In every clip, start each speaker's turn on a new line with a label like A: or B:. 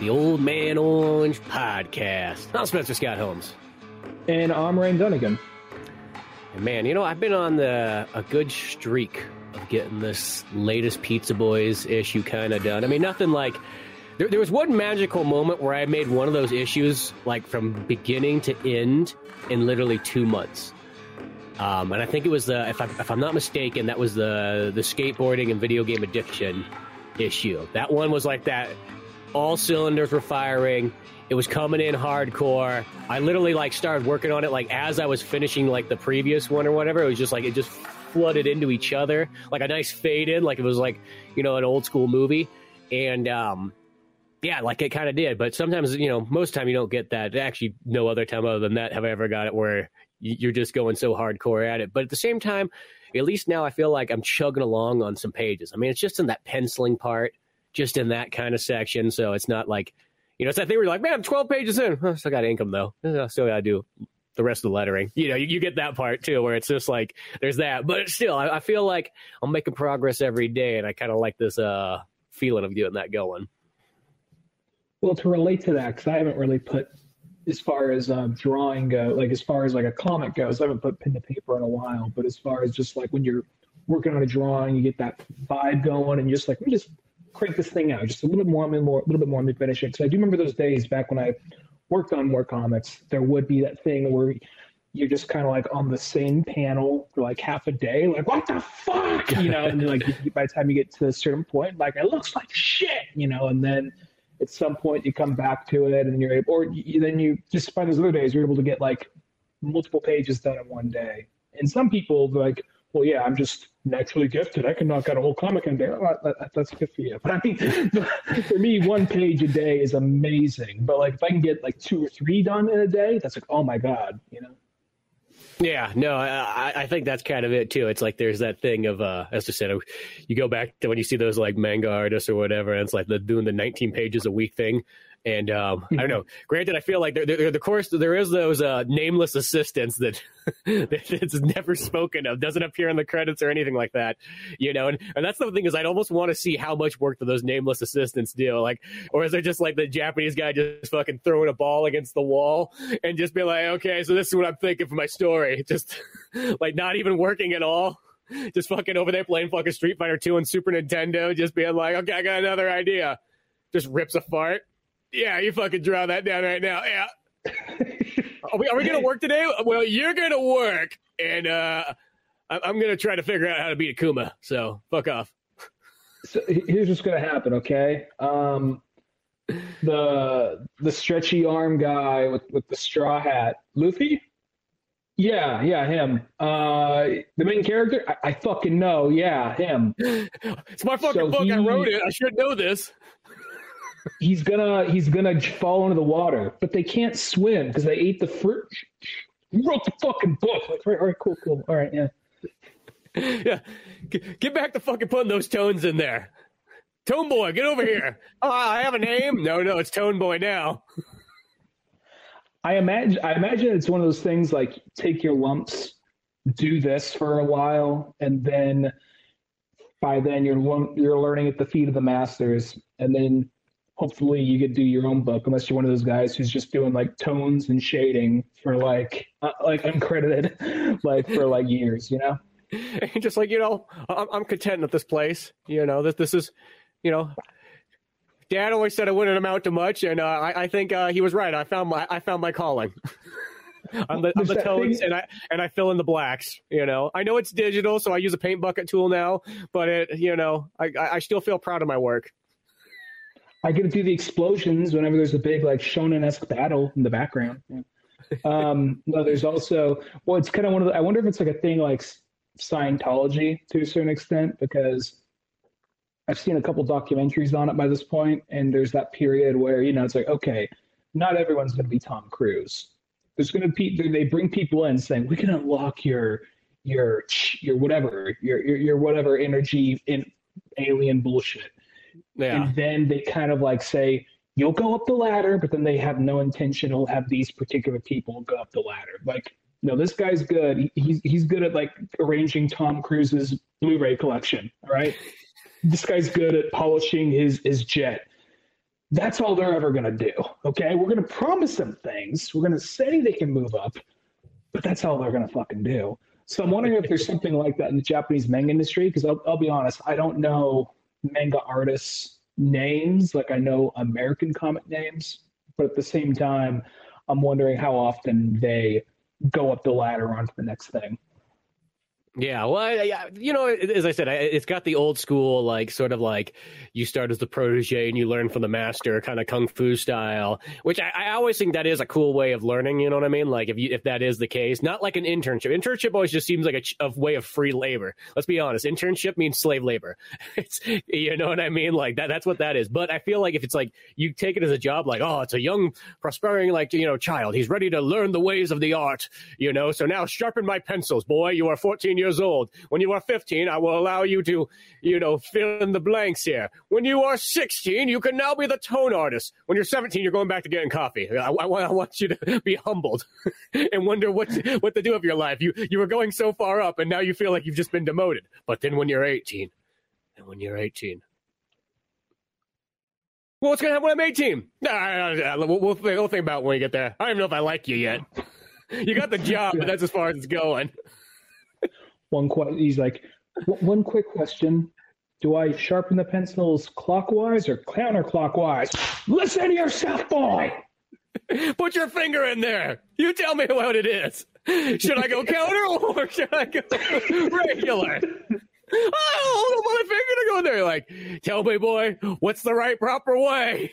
A: the Old Man Orange podcast. I'm Spencer Scott Holmes.
B: And I'm Ryan Dunigan.
A: And man, you know, I've been on the a good streak of getting this latest Pizza Boyz issue kind of done. I mean, nothing like there, there was one magical moment where I made one of those issues like from beginning to end in literally two months. Um, and I think it was the if, I, if I'm not mistaken, that was the the skateboarding and video game addiction issue. That one was like that. All cylinders were firing. It was coming in hardcore. I literally like started working on it like as I was finishing like the previous one or whatever. It was just like it just flooded into each other like a nice fade in, like it was like you know an old school movie. And um, yeah, like it kind of did. But sometimes you know most time you don't get that. Actually, no other time other than that have I ever got it where you're just going so hardcore at it. But at the same time, at least now I feel like I'm chugging along on some pages. I mean, it's just in that penciling part, just in that kind of section. So it's not like, you know, it's that thing where you're like, man, I'm 12 pages in. I still got them though. I still got to do the rest of the lettering. You know, you, you, get that part too, where it's just like, there's that. But still, I, I feel like I'm making progress every day. And I kind of like this uh, feeling of getting that going.
B: Well, to relate to that, because I haven't really put as far as um, drawing go, like as far as like a comic goes, I haven't put pen to paper in a while. But as far as just like when you're working on a drawing, you get that vibe going, and you're just like, let me just crank this thing out just a little bit more, more, a little bit more, me finish it. So I do remember those days back when I worked on more comics. There would be that thing where you're just kind of like on the same panel for like half a day, like what the fuck, you know, and like by the time you get to a certain point, like it looks like shit, you know, and then at some point you come back to it and you're able, or you, then you just find those other days you're able to get like multiple pages done in one day. And some people like, well, yeah, I'm just naturally gifted. I can knock out a whole comic in a day. Oh, that, that's good for you. But I mean, for me, one page a day is amazing. But like, if I can get like two or three done in a day, that's like, oh my god, you know.
A: Yeah, no, I, I think that's kind of it too. It's like there's that thing of, uh, as I said, you go back to when you see those like manga artists or whatever, and it's like the doing the 19 pages a week thing. And um, I don't know. Granted, I feel like there, there, the course there is those uh, nameless assistants that it's never spoken of, doesn't appear in the credits or anything like that. You know, and, and that's the thing is, I'd almost want to see how much work do those nameless assistants do. Like, or is it just like the Japanese guy just fucking throwing a ball against the wall and just be like, okay, so this is what I'm thinking for my story, just like not even working at all just fucking over there playing fucking Street Fighter 2 and Super Nintendo, just being like, okay, I got another idea. Just rips a fart. Yeah, you fucking draw that down right now. Yeah. are we, are we going to work today? Well, you're going to work, and uh, I'm going to try to figure out how to beat Akuma. So fuck off.
B: So here's what's going to happen. Okay, um, the the stretchy arm guy with with the straw hat, Luffy. Yeah, yeah, him. Uh, the main character, I, I fucking know. Yeah, him.
A: it's my fucking so book. He, I wrote it. I should know this
B: he's gonna he's gonna fall into the water, but they can't swim because they ate the fruit. You wrote the fucking book. Like, all right, all right, cool, cool. All right, yeah.
A: Yeah, get back to fucking putting those tones in there. Tone Boy, get over here. Oh, I have a name. No, no, it's Tone Boy now.
B: I imagine. I imagine it's one of those things like take your lumps, do this for a while, and then by then you're you're learning at the feet of the masters, and then hopefully you could do your own book unless you're one of those guys who's just doing like tones and shading for like uh, like uncredited like for like years you know
A: just like you know I'm, I'm content at this place you know that this is you know dad always said it wouldn't amount to much and uh, I, I, think uh, he was right i found my i found my calling on the, on the tones and I and I fill in the blacks. You know, I know it's digital, so I use a paint bucket tool now. But it, you know, I I still feel proud of my work.
B: I to do the explosions whenever there's a big like shonen esque battle in the background. Um, no, there's also well, it's kind of one of the. I wonder if it's like a thing like Scientology to a certain extent because I've seen a couple documentaries on it by this point, and there's that period where you know it's like okay, not everyone's going to be Tom Cruise. There's going to be they bring people in saying we can unlock your your your whatever your your, your whatever energy in alien bullshit yeah. And then they kind of like say, you'll go up the ladder, but then they have no intention to have these particular people go up the ladder. Like, no, this guy's good. He's he's good at like arranging Tom Cruise's Blu-ray collection. Right, this guy's good at polishing his his jet. that's all they're ever to do. Okay. We're to promise them things. We're to say they can move up, but that's all they're to fucking do. So I'm wondering if there's something like that in the Japanese manga industry. Because I'll, I'll be honest, I don't know manga artists' names like I know American comic names, but at the same time, I'm wondering how often they go up the ladder onto the next thing.
A: Yeah, well, yeah, you know, as I said, it's got the old school, like sort of like you start as the protege and you learn from the master, kind of kung fu style. Which I, I, always think that is a cool way of learning. You know what I mean? Like if you if that is the case, not like an internship. Internship always just seems like a, a way of free labor. Let's be honest, internship means slave labor. It's you know what I mean? Like that. That's what that is. But I feel like if it's like you take it as a job, like oh, it's a young prospering like you know child. He's ready to learn the ways of the art. You know, so now sharpen my pencils, boy. You are 14 years old. When you are 15, I will allow you to, you know, fill in the blanks here. When you are 16, you can now be the tone artist. When you're 17, you're going back to getting coffee. I, I, I want you to be humbled and wonder what what to do with your life. You you were going so far up, and now you feel like you've just been demoted. But then when you're 18, and when you're 18, well, what's going to happen when I'm 18? Nah, nah, nah, we'll, we'll, think, we'll think about when we get there. I don't even know if I like you yet. you got the job, but that's as far as it's going
B: one qu- he's like one quick question. Do i sharpen the pencils clockwise or counterclockwise? Listen to yourself boy!
A: Put your finger in there. You tell me what it is. Should i go counter or should i go regular? Oh, I don't want my finger to go in there. Like, tell me, boy, what's the right proper way?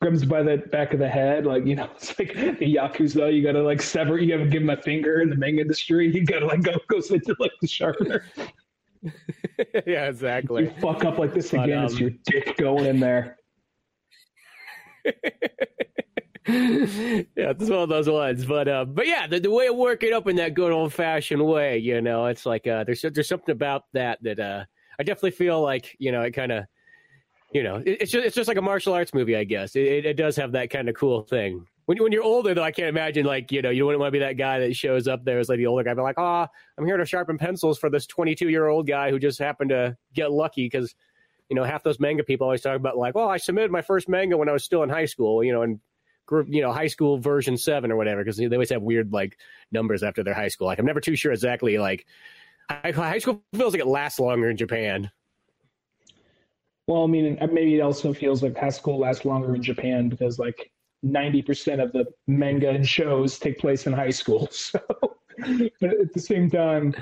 B: Grabs by the back of the head, like you know, it's like the yakuza. You gotta like sever. You gotta give him a finger in the manga industry. You gotta like go goes into like the sharpener.
A: yeah, exactly.
B: You fuck up like this but, again, um, it's your dick going in there.
A: yeah, it's one of those ones. But uh, but yeah, the, the way of working up in that good old fashioned way, you know, it's like uh, there's there's something about that that uh, I definitely feel like you know it kind of you know, it's just, it's just like a martial arts movie, I guess. It, it does have that kind of cool thing. When, when you're older, though, I can't imagine, like, you know, you wouldn't want to be that guy that shows up there as like the older guy, but like, oh, I'm here to sharpen pencils for this 22 year old guy who just happened to get lucky because, you know, half those manga people always talk about, like, oh, I submitted my first manga when I was still in high school, you know, and group, you know, high school version seven or whatever, because they always have weird, like, numbers after their high school. Like, I'm never too sure exactly, like, high school feels like it lasts longer in Japan.
B: Well, I mean, maybe it also feels like high school lasts longer in Japan because like 90% of the manga and shows take place in high school. So, but at the same time,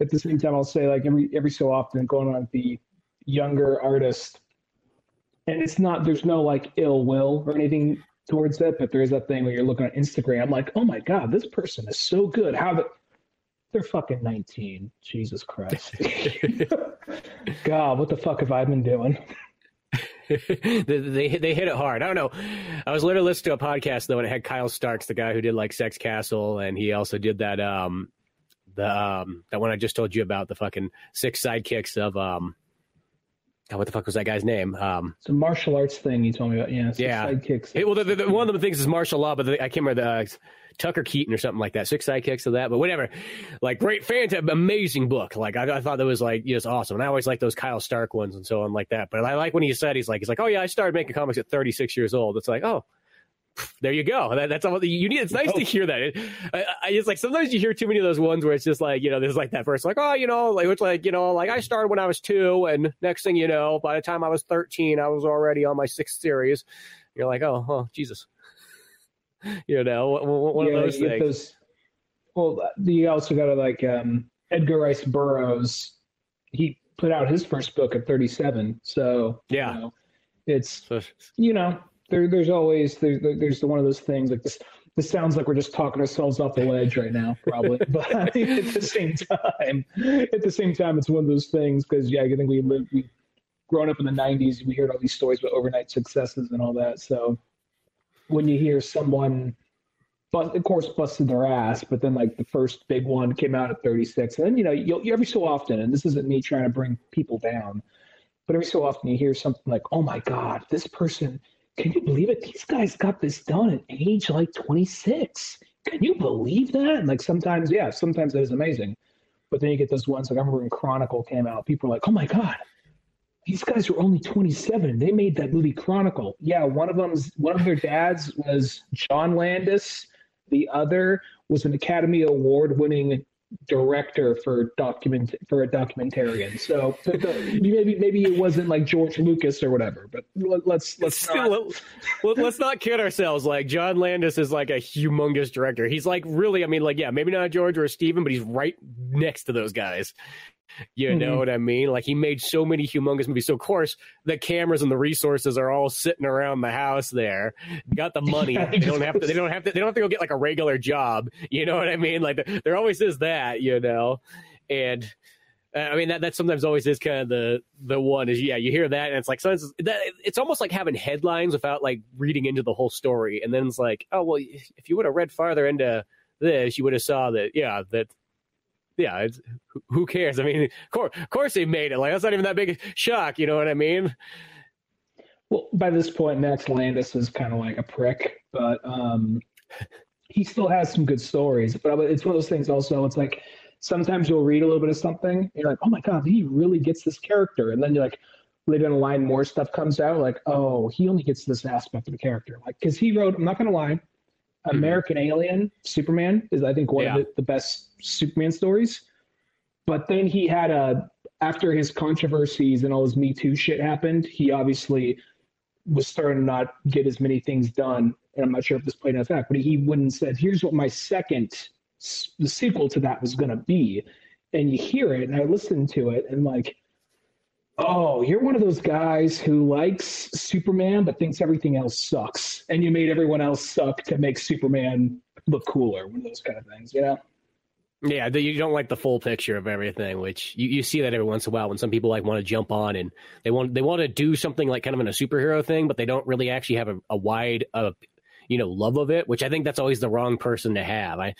B: at the same time, I'll say like every every so often going on the younger artist, and it's not there's no like ill will or anything towards it, but there is that thing where you're looking on Instagram, like, oh my god, this person is so good. How the they're fucking 19. Jesus Christ. God, what the fuck have I been doing?
A: they, they, they hit it hard. I don't know. I was literally listening to a podcast though, and it had Kyle Starks, the guy who did like Sex Castle, and he also did that um the um that one I just told you about the fucking six sidekicks of um God, what the fuck was that guy's name? Um,
B: it's a martial arts thing you told me about. Yeah,
A: yeah. Sidekicks. Well, the, the, one of the things is martial law, but the, I can't remember the uh, Tucker Keaton or something like that. Six sidekicks of that, but whatever. Like great, fantastic, amazing book. Like I, I thought that was like just awesome. And I always like those Kyle Stark ones and so on like that. But I like when he said he's like he's like, oh yeah, I started making comics at 36 years old. It's like oh there you go. That, that's all you need. It's nice oh. to hear that. It, I, I, it's like sometimes you hear too many of those ones where it's just like you know, there's like that verse, like oh, you know, like it's like you know, like I started when I was two, and next thing you know, by the time I was 13, I was already on my sixth series. You're like, oh, oh, Jesus, you know, one yeah, of those things. Those,
B: well, you also got to like um, Edgar Rice Burroughs. He put out his first book at 37, so
A: yeah,
B: you know, it's you know there, there's always there's there's one of those things like this. This sounds like we're just talking ourselves off the ledge right now, probably. but at the same time, at the same time, it's one of those things because yeah, I think we live we grown up in the '90s. We heard all these stories about overnight successes and all that. So when you hear someone, but of course, busted their ass, but then like the first big one came out at 36, and then you know, you'll, every so often, and this isn't me trying to bring people down, but every so often you hear something like, "Oh my God, this person." Can you believe it? These guys got this done at age like 26. Can you believe that? And like sometimes, yeah, sometimes that is amazing. But then you get those ones like I remember when Chronicle came out, people were like, "Oh my god, these guys were only 27. They made that movie Chronicle. Yeah, one of them's one of their dads was John Landis. The other was an Academy Award winning director for document for a documentarian. So, maybe maybe it wasn't like George Lucas or whatever. But let's let's
A: Still,
B: not.
A: let, let's not kid ourselves. Like John Landis is like a humongous director. He's like really, I mean, like yeah, maybe not George or Steven, but he's right next to those guys. You know
B: Mhm.
A: what I mean? Like he made so many humongous movies. So of course the cameras and the resources are all sitting around the house there. Got the money.
B: Yeah,
A: they don't have to. They don't have to. They don't have to go get like a regular job. You know what I mean? Like there, there always is that. You know, and. uh, I mean that that sometimes always is kind of the the one is yeah you hear that and it's like sometimes that it's almost like having headlines without like reading into the whole story and then it's like oh well if you would have read farther into this you would have saw that yeah that yeah who- cares I mean of course, of course they made it like that's not even that big a shock you know what I mean
B: Well, by this point, Max Landis is kind of like a prick, but um, he still has some good stories. But it's one of those things. Also, it's like sometimes you'll read a little bit of something, and you're like, "Oh my god, he really gets this character," and then you're like, later down the line, more stuff comes out, like, "Oh, he only gets this aspect of the character." Like, because he wrote, I'm not gonna lie, Hmm. American Alien, Superman is I think one
A: Yeah.
B: of the, the best Superman stories. But then he had a after his controversies and all his Me Too shit happened, he obviously was starting to not get as many things done. And I'm not sure if this played in effect, but he wouldn't said, "Here's what my second, the sequel to that was going to be." And you hear it, and I listened to it, and like, oh, you're one of those guys who likes Superman but thinks everything else sucks, and you made everyone else suck to make Superman look cooler. One of those kind of things, you know?
A: yeah you don't like the full picture of everything which you, you see that every once in a while when some people like want to jump on and they want they want to do something like kind of in a superhero thing but they don't really actually have a, a wide uh, you know love of it which I think that's always the wrong person to have I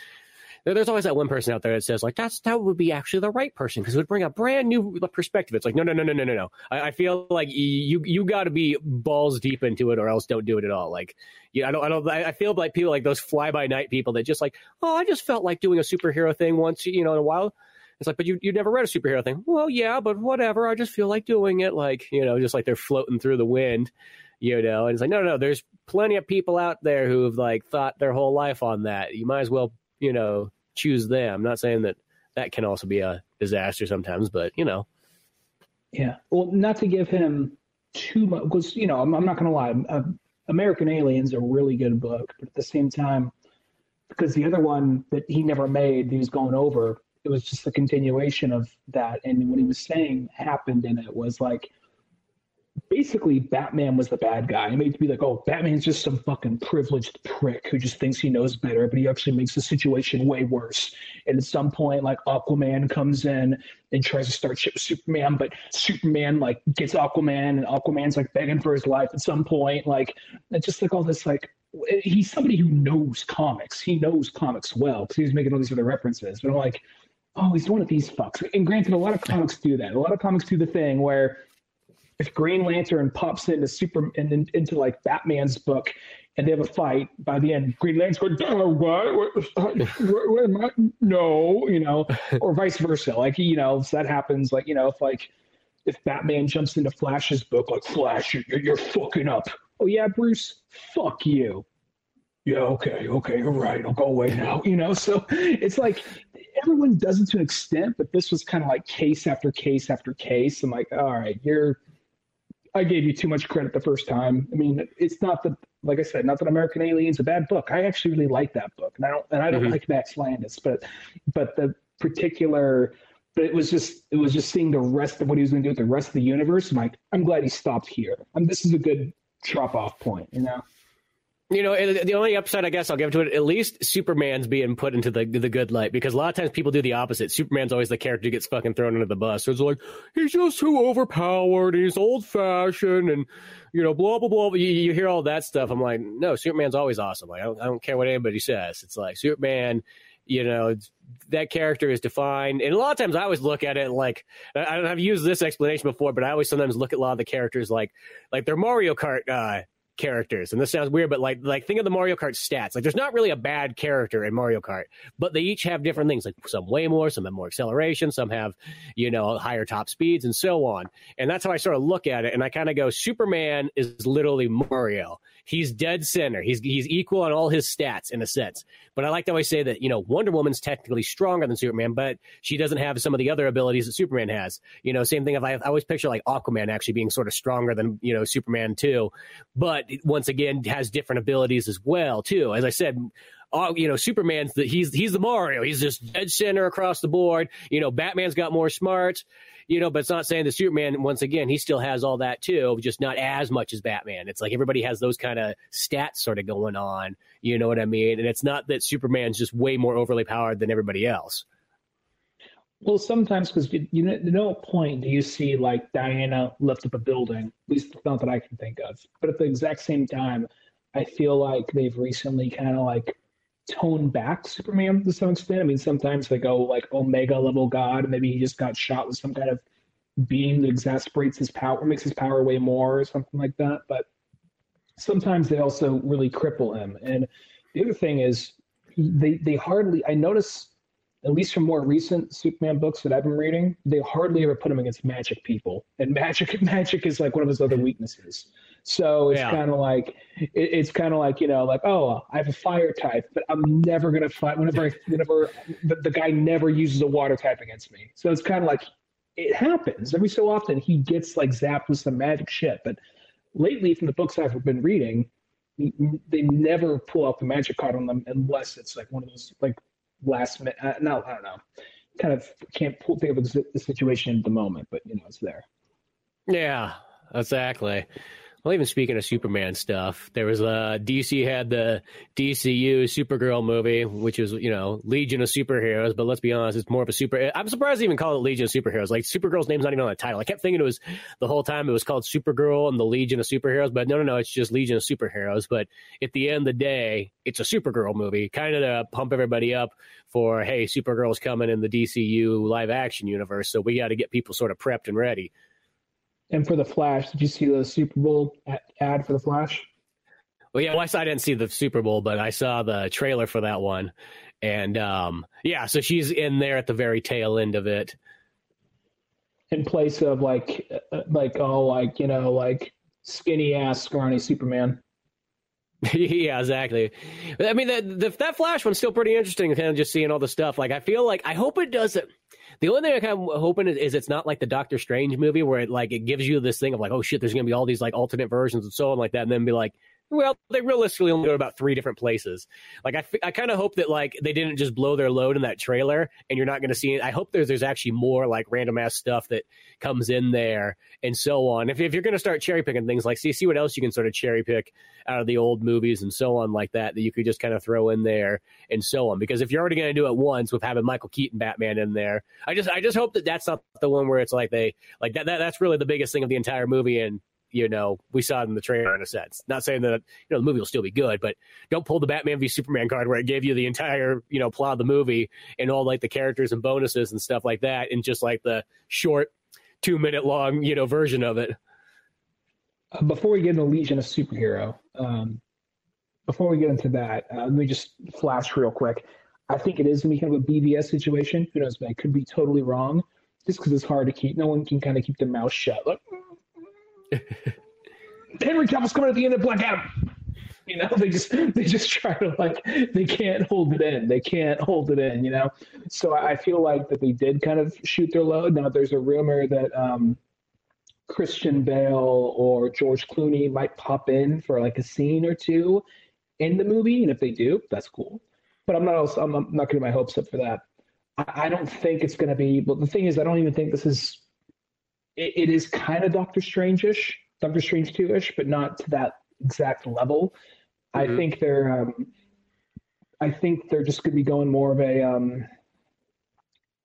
A: there's always that one person out there that says like that's that would be actually the right person because it would bring a brand new perspective. It's like no no no no no no no. I, I feel like you you got to be balls deep into it or else don't do it at all. Like yeah, I don't I don't I feel like people like those fly by night people that just like oh I just felt like doing a superhero thing once you know in a while. It's like, but you you never read a superhero thing. Well, yeah, but whatever. I just feel like doing it. Like you know, just like they're floating through the wind, you know. And it's like, no, no, no. There's plenty of people out there who've like thought their whole life on that. You might as well, you know, choose them. I'm not saying that that can also be a disaster sometimes, but you know,
B: Yeah. Well, not to give him too much, because you know, I'm, I'm not gonna lie. Uh, American Aliens a really good book, but at the same time, because the other one that he never made, he was going over, it was just a continuation of that. And what he was saying happened in it was like basically Batman was the bad guy. He made to be like, oh, Batman's just some fucking privileged prick who just thinks he knows better, but he actually makes the situation way worse. And at some point, like Aquaman comes in and tries to start shit with Superman, but Superman like gets Aquaman, and Aquaman's like begging for his life at some point. Like it's just like all this like he's somebody who knows comics. He knows comics well because he was making all these other references. But I'm like, oh, he's one of these fucks. And granted, a lot of comics do that. A lot of comics do the thing where if Green Lantern pops into super and in, into like Batman's book and they have a fight, by the end, Green Lantern's going, oh, what? What, what, what am I? No, you know, or vice versa. Like, you know, if that happens, like, you know, if like, if Batman jumps into Flash's book, like, Flash, you're, you're fucking up. Oh, yeah, Bruce, fuck you. Yeah, okay, okay, you're right. I'll go away now. You know, so it's like everyone does it to an extent, but this was kind of like case after case after case. I'm like, all right, you're I gave you too much credit the first time. I mean, it's not that, like I said, not that American Alien's a bad book. I actually really like that book, and I don't, and I don't
A: Mhm.
B: like Max Landis, but, but the particular, but it was just, it was just seeing the rest of what he was going to do with the rest of the universe. I'm like, I'm glad he stopped here. And this is a good drop off point, you know.
A: You know, the only upside I guess I'll give to it, at least Superman's being put into the the good light because a lot of times people do the opposite. Superman's always the character who gets fucking thrown under the bus. So it's like he's just too overpowered, he's old fashioned, and you know, blah blah blah. You, you hear all that stuff. I'm like, no, Superman's always awesome. Like I don't, I don't care what anybody says. It's like Superman. You know, that character is defined, and a lot of times I always look at it like I, I've used this explanation before, but I always sometimes look at a lot of the characters like like they're Mario Kart uh, characters, and this sounds weird, but like like think of the Mario Kart stats. Like there's not really a bad character in Mario Kart, but they each have different things. Like some way more, some have more acceleration, some have you know higher top speeds, and so on. And that's how I sort of look at it, and I kind of go, Superman is literally Mario. He's dead center. He's he's equal on all his stats in a sense. But I like to always say that you know Wonder Woman's technically stronger than Superman, but she doesn't have some of the other abilities that Superman has. You know, same thing. If I, I always picture like Aquaman actually being sort of stronger than you know Superman too, but once again has different abilities as well too. As I said, uh, you know, Superman's the he's he's the Mario. He's just dead center across the board. You know, Batman's got more smarts. You know, but it's not saying that Superman. Once again, he still has all that too, just not as much as Batman. It's like everybody has those kind of stats sort of going on. You know what I mean? And it's not that Superman's just way more overly powered than everybody else.
B: Well, sometimes because you, you know, no point do you see like Diana lift up a building, at least not that I can think of. But at the exact same time, I feel like they've recently kind of like toned back Superman to some extent. I mean, sometimes they go like Omega level God, maybe he just got shot with some kind of beam that exasperates his power, or makes his power way more, or something like that. But sometimes they also really cripple him. And the other thing is, they they hardly. I notice at least from more recent Superman books that I've been reading, they hardly ever put him against magic people, and magic magic is like one of his other weaknesses. So it's yeah. kind of like it, it's kind of like you know like oh I have a fire type, but I'm never gonna fight whenever I, whenever the, the guy never uses a water type against me. So it's kind of like it happens every so often. He gets like zapped with some magic shit, but lately from the books I've been reading, they never pull out the magic card on them unless it's like one of those like last minute. Uh, no, I don't know. Kind of can't pull, think of the situation at the moment, but you know it's there.
A: Yeah, exactly. Well, even speaking of Superman stuff, there was a uh, DC had the DCU Supergirl movie, which is you know Legion of Superheroes. But let's be honest, it's more of a super. I'm surprised they even call it Legion of Superheroes. Like Supergirl's name's not even on the title. I kept thinking it was the whole time it was called Supergirl and the Legion of Superheroes, but no, no, no, it's just Legion of Superheroes. But at the end of the day, it's a Supergirl movie, kind of to pump everybody up for hey, Supergirl's coming in the DCU live action universe, so we got to get people sort of prepped and ready.
B: And for the Flash, did you see the Super Bowl ad for the Flash?
A: Well, yeah, well, I didn't see the Super Bowl, but I saw the trailer for that one, and um, yeah, so she's in there at the very tail end of it,
B: in place of like, uh, like oh, like you know, like skinny ass scrawny Superman.
A: yeah, exactly. I mean, the, the, that Flash one's still pretty interesting. Kind of just seeing all the stuff. Like, I feel like I hope it doesn't. The only thing I kind of hoping is, is, it's not like the Doctor Strange movie where it like it gives you this thing of like, oh shit, there's gonna be all these like alternate versions and so on like that, and then be like, well, they realistically only go to about three different places. Like I, I kind of hope that like they didn't just blow their load in that trailer, and you're not going to see it. I hope there's there's actually more like random ass stuff that comes in there and so on. If if you're going to start cherry picking things, like see see what else you can sort of cherry pick out of the old movies and so on like that that you could just kind of throw in there and so on. Because if you're already going to do it once with having Michael Keaton Batman in there, I just I just hope that that's not the one where it's like they like that, that that's really the biggest thing of the entire movie and you know, we saw it in the trailer in a sense. Not saying that, you know, the movie will still be good, but don't pull the Batman v Superman card where it gave you the entire, you know, plot of the movie and all like the characters and bonuses and stuff like that in just like the short two minute long, you know, version of it.
B: Uh, before we get into Legion of Superhero, um, before we get into that, uh, let me just flash real quick. I think it is going to be kind of a BVS situation. Who knows? I could be totally wrong just because it's hard to keep. No one can kind of keep their mouth shut. Like, Henry Cavill's coming at the end of Black Adam. You know, they just they just try to like they can't hold it in. They can't hold it in. You know, so I feel like that they did kind of shoot their load. Now there's a rumor that um, Christian Bale or George Clooney might pop in for like a scene or two in the movie, and if they do, that's cool. But I'm not also, I'm not getting my hopes up for that. I, I don't think it's going to be. But the thing is, I don't even think this is it, it is kind of Doctor Strange-ish, Doctor Strange two-ish, but not to that exact level. Mm-hmm. I think they're, um, I think they're just going to be going more of a, um,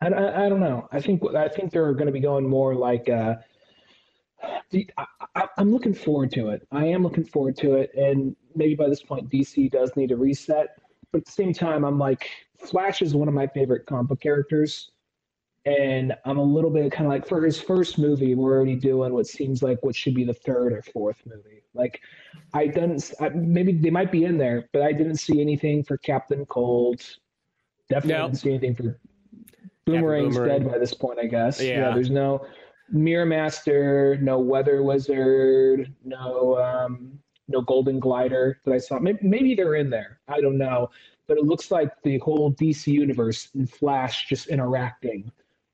B: I, I, I, don't know. I think I think they're going to be going more like. Uh, the, I, am looking forward to it. I am looking forward to it, and maybe by this point, DC does need a reset. But at the same time, I'm like, Flash is one of my favorite comic characters and I'm a little bit kind of like for his first movie, we're already doing what seems like what should be the third or fourth movie. Like, I didn't I, maybe they might be in there, but I didn't see anything for Captain Cold. Definitely
A: No.
B: didn't see anything for Boomerang's
A: Boomerang.
B: dead by this point, I guess.
A: Yeah.
B: there's no Mirror Master, no Weather Wizard, no um, no Golden Glider that I saw. Maybe, maybe they're in there. I don't know, but it looks like the whole DC universe and Flash just interacting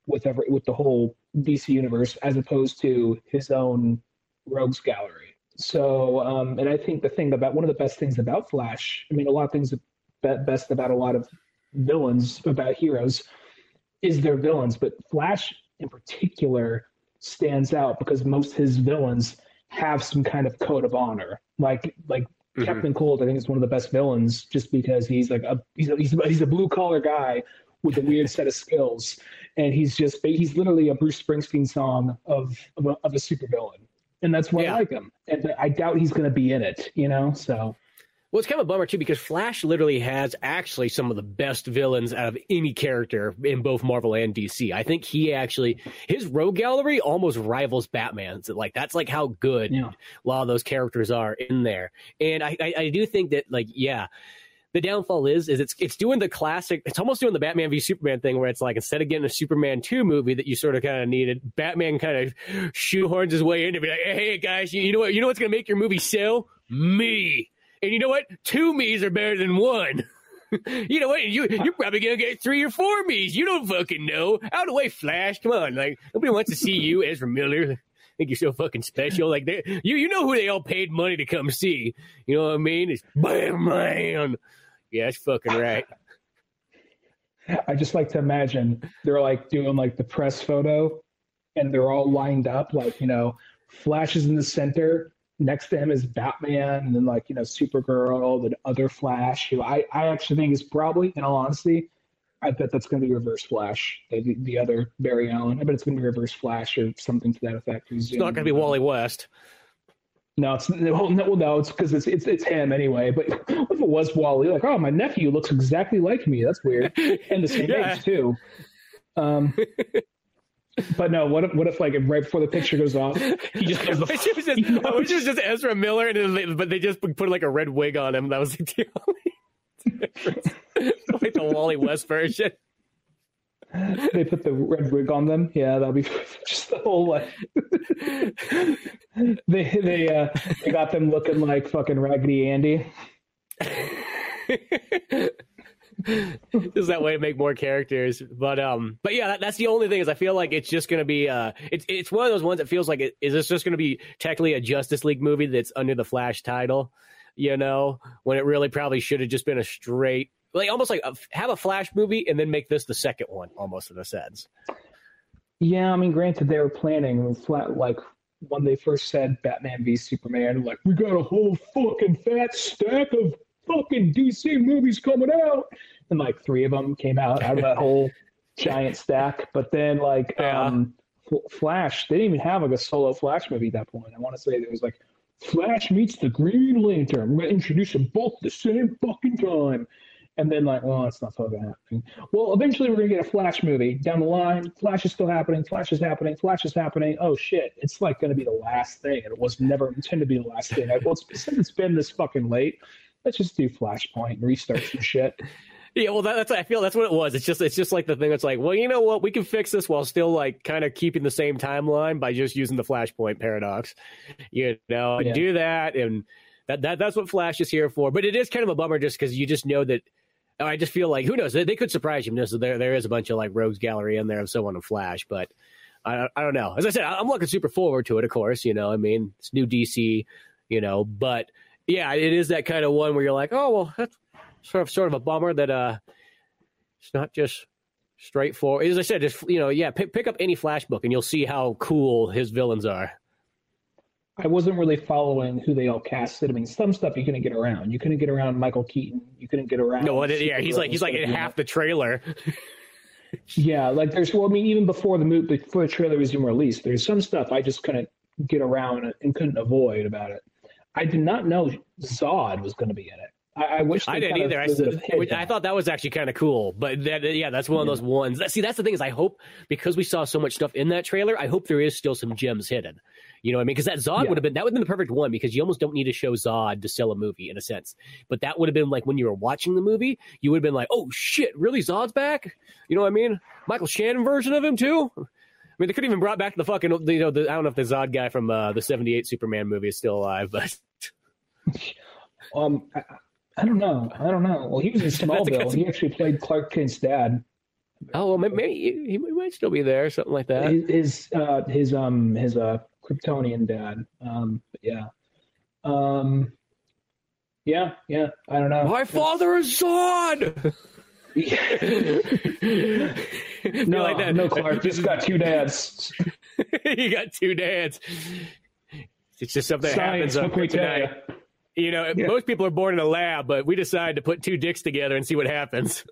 B: with every with the whole DC universe as opposed to his own rogues gallery. So, um, and I think the thing about one of the best things about Flash, I mean, a lot of things best about a lot of villains about heroes is their villains, but Flash in particular stands out because most of his villains have some kind of code of honor. Like like
A: Mhm.
B: Captain Cold, I think is one of the best villains just because he's like a he's a, he's a, he's a blue collar guy with a weird set of skills, and he's just he's literally a Bruce Springsteen song of of a, of a supervillain, and that's why
A: Yeah.
B: I like him. And I doubt he's going to be in it, you know. So
A: Well, it's kind of a bummer too because Flash literally has actually some of the best villains out of any character in both Marvel and DC. I think he actually his rogue gallery almost rivals Batman's. Like that's like how good
B: yeah,
A: a lot of those characters are in there. And I, I, I do think that like yeah, the downfall is is it's it's doing the classic. It's almost doing the Batman v Superman thing where it's like instead of getting a Superman two movie that you sort of kind of needed, Batman kind of shoehorns his way in to be like, hey guys, you, you know what? You know what's gonna make your movie sell? Me. And you know what? Two me's are better than one. you know what? You you're probably gonna get three or four me's. You don't fucking know. Out of the way, Flash. Come on, like nobody wants to see you, Ezra Miller. Think you're so fucking special. Like they, you, you know who they all paid money to come see. You know what I mean? It's bam, man. Yeah, that's fucking right.
B: I just like to imagine they're like doing like the press photo, and they're all lined up, like you know, Flash is in the center. Next to him is Batman, and then like you know, Supergirl, the other Flash, who I I actually think is probably, in all honesty, I bet that's going to be Reverse Flash, the, the other Barry Allen. I bet it's going to be Reverse Flash or something to that effect.
A: It's not gonna be Wally West.
B: No, it's well, no, no, it's because it's it's it's him anyway. But what if it was Wally? Like, oh, my nephew looks exactly like me. That's weird, and the same
A: Yeah.
B: age too. Um, but no, what if what if like right before the picture goes off, he just
A: I
B: goes,
A: wish it was just, I wish it was just Ezra Miller, and they, but they just put like a red wig on him. That was the only difference. like the Wally West version.
B: they put the red wig on them. Yeah, that'll be just the whole way. they they uh they got them looking like fucking Raggedy Andy.
A: Is that way to make more characters, but um, but yeah, that, that's the only thing is I feel like it's just gonna be uh, it's it's one of those ones that feels like it, is this just gonna be technically a Justice League movie that's under the Flash title, you know, when it really probably should have just been a straight like almost like a, have a Flash movie and then make this the second one, almost in a sense.
B: Yeah, I mean, granted, they were planning flat like when they first said Batman v Superman, like we got a whole fucking fat stack of fucking DC movies coming out, and like three of them came out out of that whole giant stack. But then like
A: Yeah.
B: um, F- Flash, they didn't even have like a solo Flash movie at that point. I want to say there was like Flash meets the Green Lantern. We're gonna introduce them both at the same fucking time. And then like, well, that's not fucking happening. Well, eventually we're gonna get a Flash movie down the line. Flash is still happening. Flash is happening. Flash is happening. Oh shit! It's like gonna be the last thing, and it was never intended to be the last thing. Like, well, it's, since it's been this fucking late, let's just do Flashpoint and restart some shit.
A: Yeah, well, that, that's I feel that's what it was. It's just it's just like the thing that's like, well, you know what, we can fix this while still like kind of keeping the same timeline by just using the Flashpoint paradox, you know, and
B: Yeah.
A: do that, and that, that that's what Flash is here for. But it is kind of a bummer just because you just know that. I just feel like who knows they, they could surprise you. So there there is a bunch of like rogues gallery in there of someone in Flash, but I I don't know. As I said, I'm looking super forward to it. Of course, you know, I mean, it's new DC, you know, but yeah, it is that kind of one where you're like, oh well, that's sort of sort of a bummer that uh it's not just straightforward. As I said, just you know, yeah, pick pick up any Flash book and you'll see how cool his villains are.
B: I wasn't really following who they all casted. I mean, some stuff you couldn't get around. You couldn't get around Michael Keaton. You couldn't get around.
A: No, yeah, he's like he's like in half the trailer.
B: Yeah, like there's well, I mean, even before the movie, before the trailer was even released, there's some stuff I just couldn't get around and couldn't avoid about it. I did not know Zod was going to be in it. I, I wish
A: I didn't either. I,
B: of- they would've hid
A: which- I thought that was actually kind of cool, but that, yeah, that's one of those ones. See, that's the thing is, I hope because we saw so much stuff in that trailer, I hope there is still some gems hidden. You know what I mean? Because that Zod
B: Yeah.
A: would have been that would have been the perfect one because you almost don't need to show Zod to sell a movie in a sense. But that would have been like when you were watching the movie, you would have been like, "Oh shit, really Zod's back?" You know what I mean? Michael Shannon version of him too. I mean, they could have even brought back the fucking you know the, I don't know if the Zod guy from uh, the '78 Superman movie is still alive, but
B: Um, I, I don't know. I don't know. Well, he was in Smallville. He actually played Clark Kent's dad.
A: oh well, maybe, maybe he, he might still be there, something like that.
B: His his uh, his um his uh Kryptonian dad. Um, yeah. Um, yeah, yeah. I don't know.
A: My father is Zod.
B: no,
A: like that.
B: no, Clark. Just got two dads.
A: you got two dads. It's just something that
B: Science.
A: happens on
B: What can we tell
A: tonight.
B: you?
A: You know,
B: Yeah.
A: most people are born in a lab, but we decide to put two dicks together and see what happens.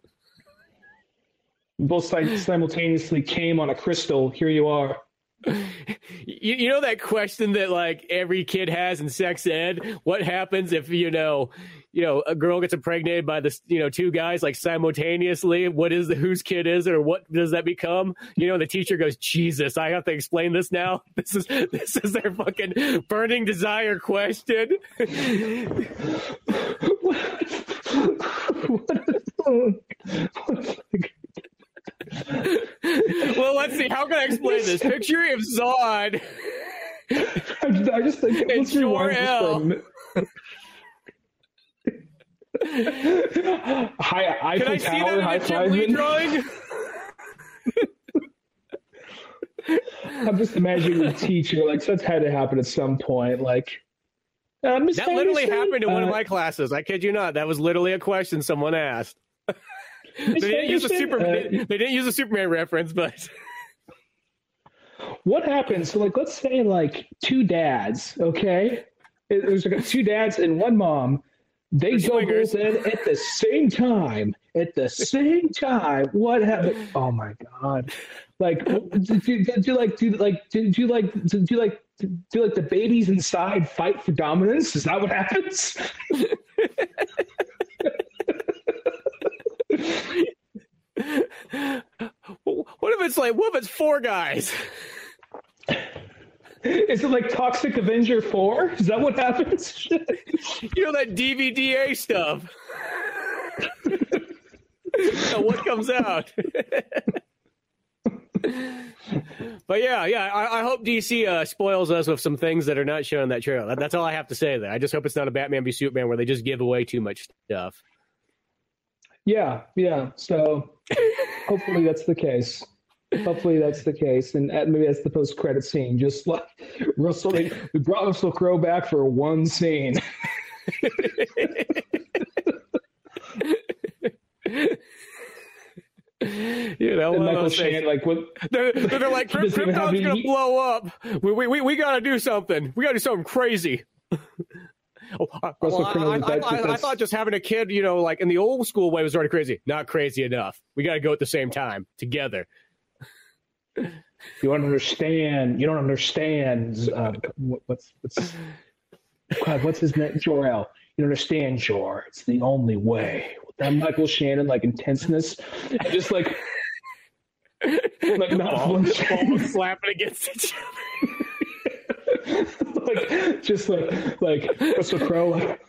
B: Both si- simultaneously came on a crystal. Here you are.
A: You, you know that question that like every kid has in sex ed? What happens if you know, you know, a girl gets impregnated by the you know two guys like simultaneously? What is the whose kid is it, or what does that become? You know, the teacher goes, "Jesus, I have to explain this now. This is this is their fucking burning desire question." well, let's see. How can I explain this? Picture if Zod.
B: I just, I just think let's
A: It's
B: rewind just for a
A: Jor-El.
B: minute. Hi,
A: Can I see
B: Tower,
A: that in a Jim Lee
B: five.
A: drawing?
B: I'm just imagining the teacher like so that's had to happen at some point. Like uh,
A: That literally happened in one of
B: uh,
A: my classes. I kid you not. That was literally a question someone asked. They didn't use a
B: Henderson,
A: super.
B: uh,
A: they didn't use a Superman reference, but
B: what happens? So, like, let's say like two dads, okay? There's like two dads and one mom. They go both in at the same time. At the same time, what happened? Oh my god! Like, do, do, do like do like do, do like do, do like do like the babies inside fight for dominance? Is that what happens?
A: what if it's like what if it's four guys?
B: Is it like Toxic Avenger Four? Is that what happens?
A: You know that DVDA stuff. So what comes out? but yeah, yeah, I, I hope DC uh, spoils us with some things that are not shown in that trailer. That's all I have to say. There, I just hope it's not a Batman v Superman where they just give away too much stuff.
B: Yeah, yeah. So hopefully that's the case. Hopefully that's the case, and maybe that's the post-credit scene. Just like Russell, they, we brought Russell Crowe back for one scene.
A: You know,
B: And Michael. Shannon, like, what?
A: They're, they're like,
B: He doesn't even have
A: Krypton's gonna blow up. We, we, we, we gotta do something. We gotta do something crazy. Oh, I, well, I- I, I- I- I thought just having a kid, you know, like in the old school way was already crazy. Not crazy enough. We got to go at the same time together.
B: You don't understand. You don't understand. Uh, what's what's God? What's his name? Jor El. You understand, Jor. It's the only way. With that Michael Shannon like intenseness, just like like not
A: Ball,
B: flinching.
A: ball slapping against each other.
B: like just like like Russell Crowe, like,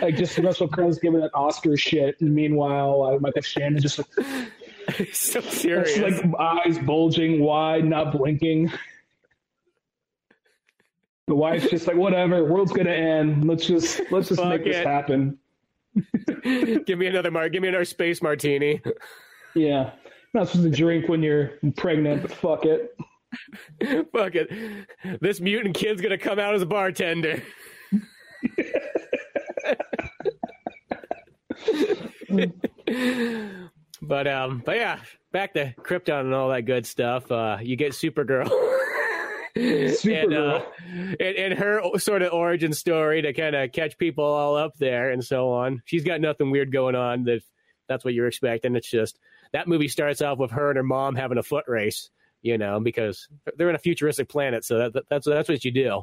B: like just Russell Crowe's giving that Oscar shit, and meanwhile uh, Michael Shannon just like,
A: so
B: just
A: serious.
B: like eyes bulging wide, not blinking. The wife's just like, whatever, world's gonna end. Let's just let's just
A: Fuck
B: make this happen.
A: give me another mar- Give me another space martini.
B: Yeah, not supposed to drink when you're pregnant, but fuck it.
A: Fuck it. This mutant kid's gonna come out as a bartender. but um, but yeah, back to Krypton and all that good stuff. Uh, you get Supergirl. and, uh, and, and her sort of origin story to kind of catch people all up there and so on. She's got nothing weird going on. That that's what you're expecting. It's just that movie starts off with her and her mom having a foot race. You know, because they're in a futuristic planet, so that, that's that's what you do.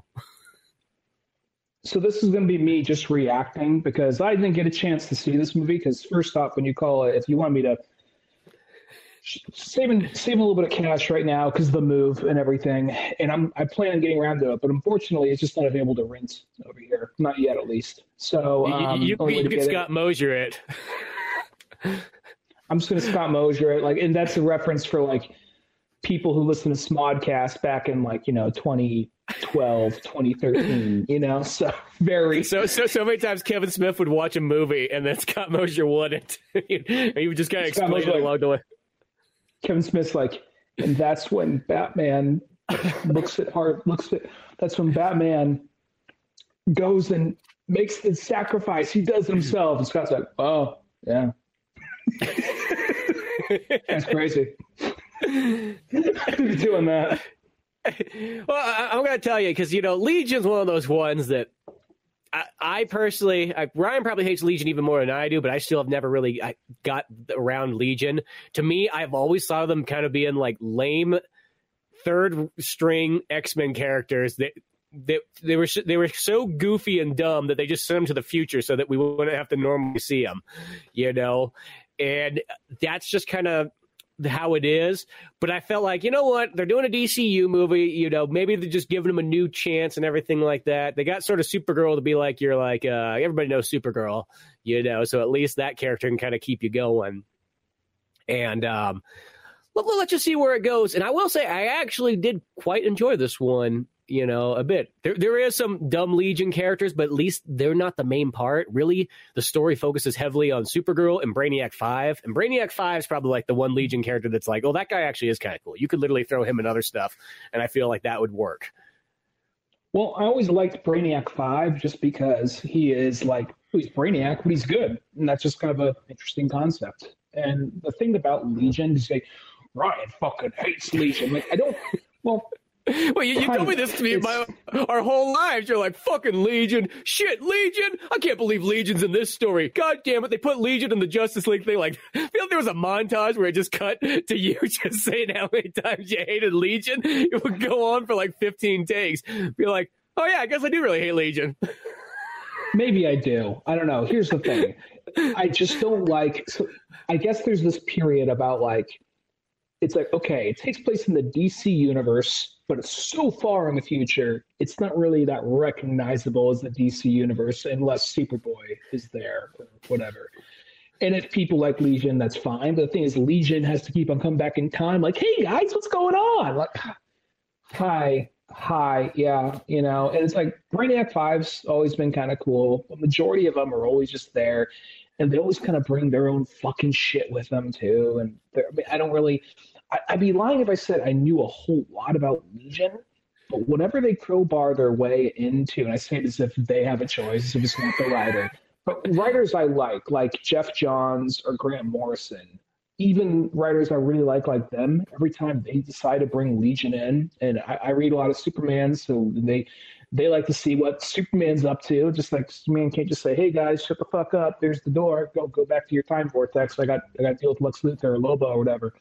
B: so this is going to be me just reacting because I didn't get a chance to see this movie. Because first off, when you call it, if you want me to saving saving a little bit of cash right now because the move and everything, and I'm I plan on getting around to it, but unfortunately, it's just not available to rent over here, not yet at least. So um,
A: you, you, you can Scott it, Mosier it.
B: I'm just going to Scott Mosier it, like, and that's a reference for like people who listen to Smodcast back in like you know 2012, 2013. You know, so very
A: so so so many times Kevin Smith would watch a movie and then Scott Mosier wouldn't. and he would just kind of explain it along the way.
B: Kevin Smith's like, and that's when Batman looks at art. Looks at that's when Batman goes and makes the sacrifice he does himself. And Scott's like, oh yeah. That's crazy. Doing that.
A: Well, I, am to tell you because you know Legion's one of those ones that I, I personally, I, Ryan probably hates Legion even more than I do, but I still have never really I got around Legion. To me, I've always thought of them kind of being like lame third string X Men characters that they, they were they were so goofy and dumb that they just sent them to the future so that we wouldn't have to normally see them, you know. And that's just kind of how it is. But I felt like, you know what? They're doing a DCU movie. You know, maybe they're just giving them a new chance and everything like that. They got sort of Supergirl to be like, you're like, uh, everybody knows Supergirl, you know, so at least that character can kind of keep you going. And, um, let, let's just see where it goes. And I will say, I actually did quite enjoy this one you know, a bit. There there is some dumb Legion characters, but at least they're not the main part. Really, the story focuses heavily on Supergirl and Brainiac Five. And Brainiac Five is probably like the one Legion character that's like, oh, that guy actually is kind of cool. You could literally throw him in other stuff, and I feel like that would work.
B: Well, I always liked Brainiac Five just because he is like oh, he's Brainiac, but he's good, and that's just kind of an interesting concept. And the thing about Legion is like Ryan fucking hates Legion. Like I don't. Well,
A: well, you, you told me this to me my, our whole lives. You're like, fucking Legion. Shit, Legion? I can't believe Legion's in this story. God damn it. They put Legion in the Justice League thing. Like, I feel like there was a montage where it just cut to you just saying how many times you hated Legion. It would go on for like 15 takes. Be like, oh yeah, I guess I do really hate Legion.
B: Maybe I do. I don't know. Here's the thing. I just don't like, so I guess there's this period about like, it's like, okay, it takes place in the DC universe but it's so far in the future, it's not really that recognizable as the DC universe unless Superboy is there or whatever. And if people like Legion, that's fine. But the thing is, Legion has to keep on coming back in time. Like, hey guys, what's going on? Like, hi, hi, yeah, you know. And it's like Brainiac Five's always been kind of cool. The majority of them are always just there, and they always kind of bring their own fucking shit with them too. And I, mean, I don't really, I, would be lying if I said I knew a whole lot about Legion, but whatever they crowbar their way into, and I say it as if they have a choice, as if it's not the writer. But writers I like, like Geoff Johns or Grant Morrison, even writers I really like, like them, every time they decide to bring Legion in, and I, I read a lot of Superman, so they they like to see what Superman's up to. Just like Superman can't just say, "Hey guys, shut the fuck up. There's the door. Go go back to your time vortex. I got I got to deal with Lex Luthor or Lobo or whatever."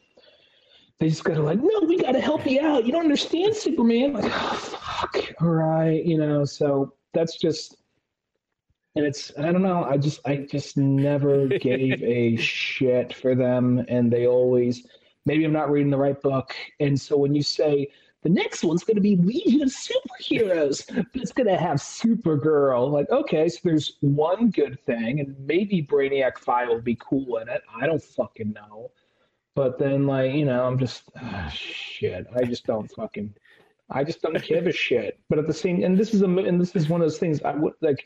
B: They just gotta like, no, we gotta help you out. You don't understand Superman. Like, oh, fuck. All right, you know. So that's just, and it's I don't know. I just I just never gave a shit for them, and they always maybe I'm not reading the right book. And so when you say the next one's going to be Legion of Superheroes, but it's going to have Supergirl. Like, okay, so there's one good thing, and maybe Brainiac Five will be cool in it. I don't fucking know. But then, like, you know, I'm just, ah, shit. I just don't fucking, I just don't give a shit. But at the same, and this is a, and this is one of those things I would like.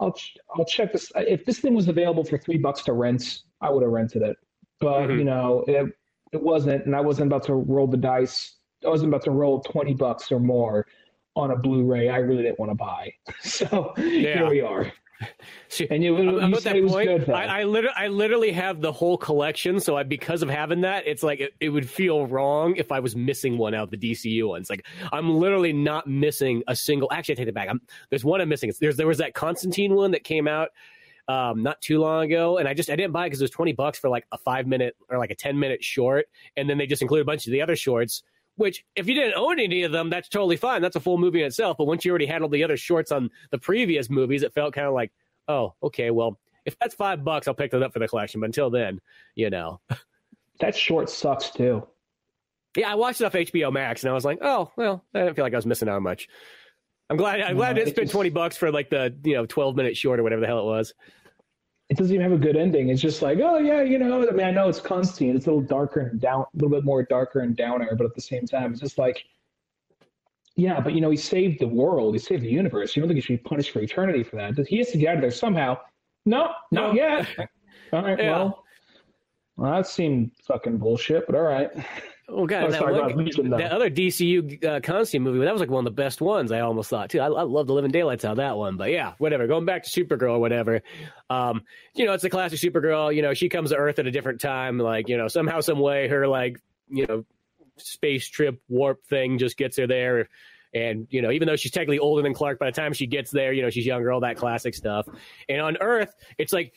B: I'll I'll check this. If this thing was available for three bucks to rent, I would have rented it. But mm-hmm. you know, it it wasn't, and I wasn't about to roll the dice. I wasn't about to roll twenty bucks or more on a Blu-ray. I really didn't want to buy. So yeah. here we are.
A: And you, you about that point, good, I, I, literally, I literally have the whole collection. So I, because of having that, it's like it, it, would feel wrong if I was missing one out of the DCU ones. Like I'm literally not missing a single. Actually, I take it back. I'm, there's one I'm missing. There's there was that Constantine one that came out um, not too long ago, and I just I didn't buy it because it was twenty bucks for like a five minute or like a ten minute short, and then they just include a bunch of the other shorts Which, if you didn't own any of them, that's totally fine. That's a full movie in itself. But once you already had all the other shorts on the previous movies, it felt kind of like, oh, okay, well, if that's five bucks, I'll pick that up for the collection. But until then, you know,
B: that short sucks too.
A: Yeah, I watched it off HBO Max, and I was like, oh, well, I didn't feel like I was missing out much. I'm glad. I'm glad I didn't spend just, twenty bucks for like the you know twelve minute short or whatever the hell it was
B: it doesn't even have a good ending. It's just like, oh yeah, you know. I mean, I know it's Constantine. It's a little darker and down, a little bit more darker and downer, but at the same time, it's just like, yeah, but you know, he saved the world. He saved the universe. You don't think he should be punished for eternity for that? He has to get out of there somehow. No, not no. yet. all right, yeah. well, well, that seemed fucking bullshit, but all right.
A: Oh god, that, one, that other DCU uh, Constantine movie, that was like one of the best ones. I almost thought too. I, I love the living daylights out of that one, but yeah, whatever. Going back to Supergirl or whatever, um, you know, it's a classic Supergirl. You know, she comes to Earth at a different time. Like, you know, somehow, some way, her like, you know, space trip warp thing just gets her there. And, you know, even though she's technically older than Clark, by the time she gets there, you know, she's younger, all that classic stuff. And on Earth, it's like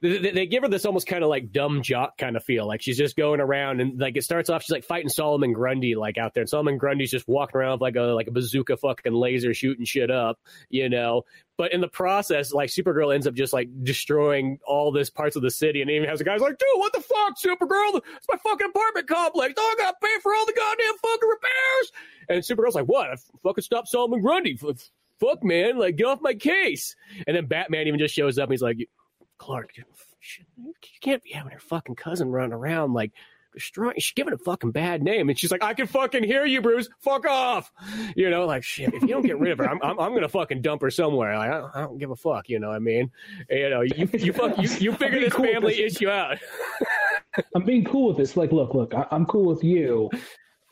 A: they, give her this almost kind of like dumb jock kind of feel. Like she's just going around and like it starts off, she's like fighting Solomon Grundy like out there. And Solomon Grundy's just walking around with like a like a bazooka fucking laser shooting shit up, you know. But in the process, like Supergirl ends up just like destroying all this parts of the city, and even has a guy's like, "Dude, what the fuck, Supergirl? It's my fucking apartment complex. Oh, I gotta pay for all the goddamn fucking repairs." And Supergirl's like, "What? I fucking stop Solomon Grundy? Fuck, man! Like, get off my case!" And then Batman even just shows up. and He's like, Clark, you can't be having her fucking cousin running around like She's giving a fucking bad name, and she's like, "I can fucking hear you, Bruce. Fuck off." You know, like shit. If you don't get rid of her, I'm I'm, I'm gonna fucking dump her somewhere. Like I don't, I don't give a fuck. You know what I mean? You know, you you fuck you, you figure this cool family this. issue out.
B: I'm being cool with this. Like, look, look, I, I'm cool with you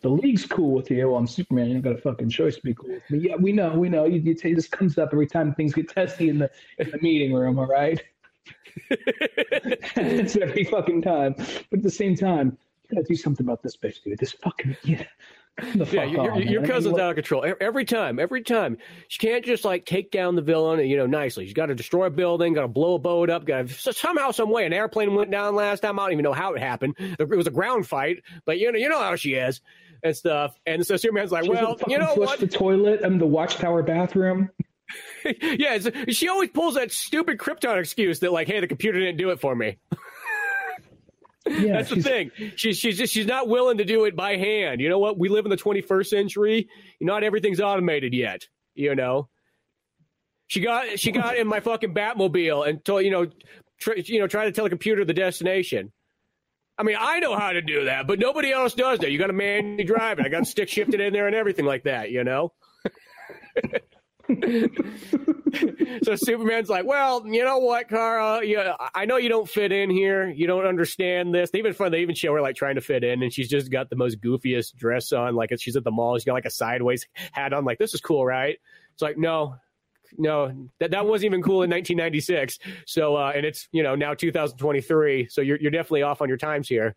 B: the league's cool with you. Well I'm Superman. You don't got a fucking choice to be cool with me. Yeah, we know, we know. You, you say this comes up every time things get testy in the in the meeting room. All right. it's every fucking time. But at the same time, you gotta do something about this bitch, dude. This fucking yeah.
A: Yeah, your, on, your cousin's out of control every time. Every time, she can't just like take down the villain, you know, nicely. She's got to destroy a building, got to blow a boat up, got to somehow, some way. An airplane went down last time. I don't even know how it happened. It was a ground fight, but you know, you know how she is and stuff. And so Superman's like, well, you know what?
B: The toilet and the watchtower bathroom.
A: yeah, she always pulls that stupid Krypton excuse that like, hey, the computer didn't do it for me. Yeah, That's the thing. She's she's just she's not willing to do it by hand. You know what? We live in the 21st century. Not everything's automated yet. You know. She got she got in my fucking Batmobile and told you know tr- you know try to tell the computer the destination. I mean, I know how to do that, but nobody else does that. You got to manually drive it. I got to stick shifted in there and everything like that. You know. so Superman's like, well, you know what, Kara? Yeah, I know you don't fit in here. You don't understand this. They even fun. They even show her like trying to fit in, and she's just got the most goofiest dress on. Like she's at the mall. She's got like a sideways hat on. Like this is cool, right? It's like no, no, that that wasn't even cool in 1996. So, uh, and it's you know now 2023. So you're you're definitely off on your times here,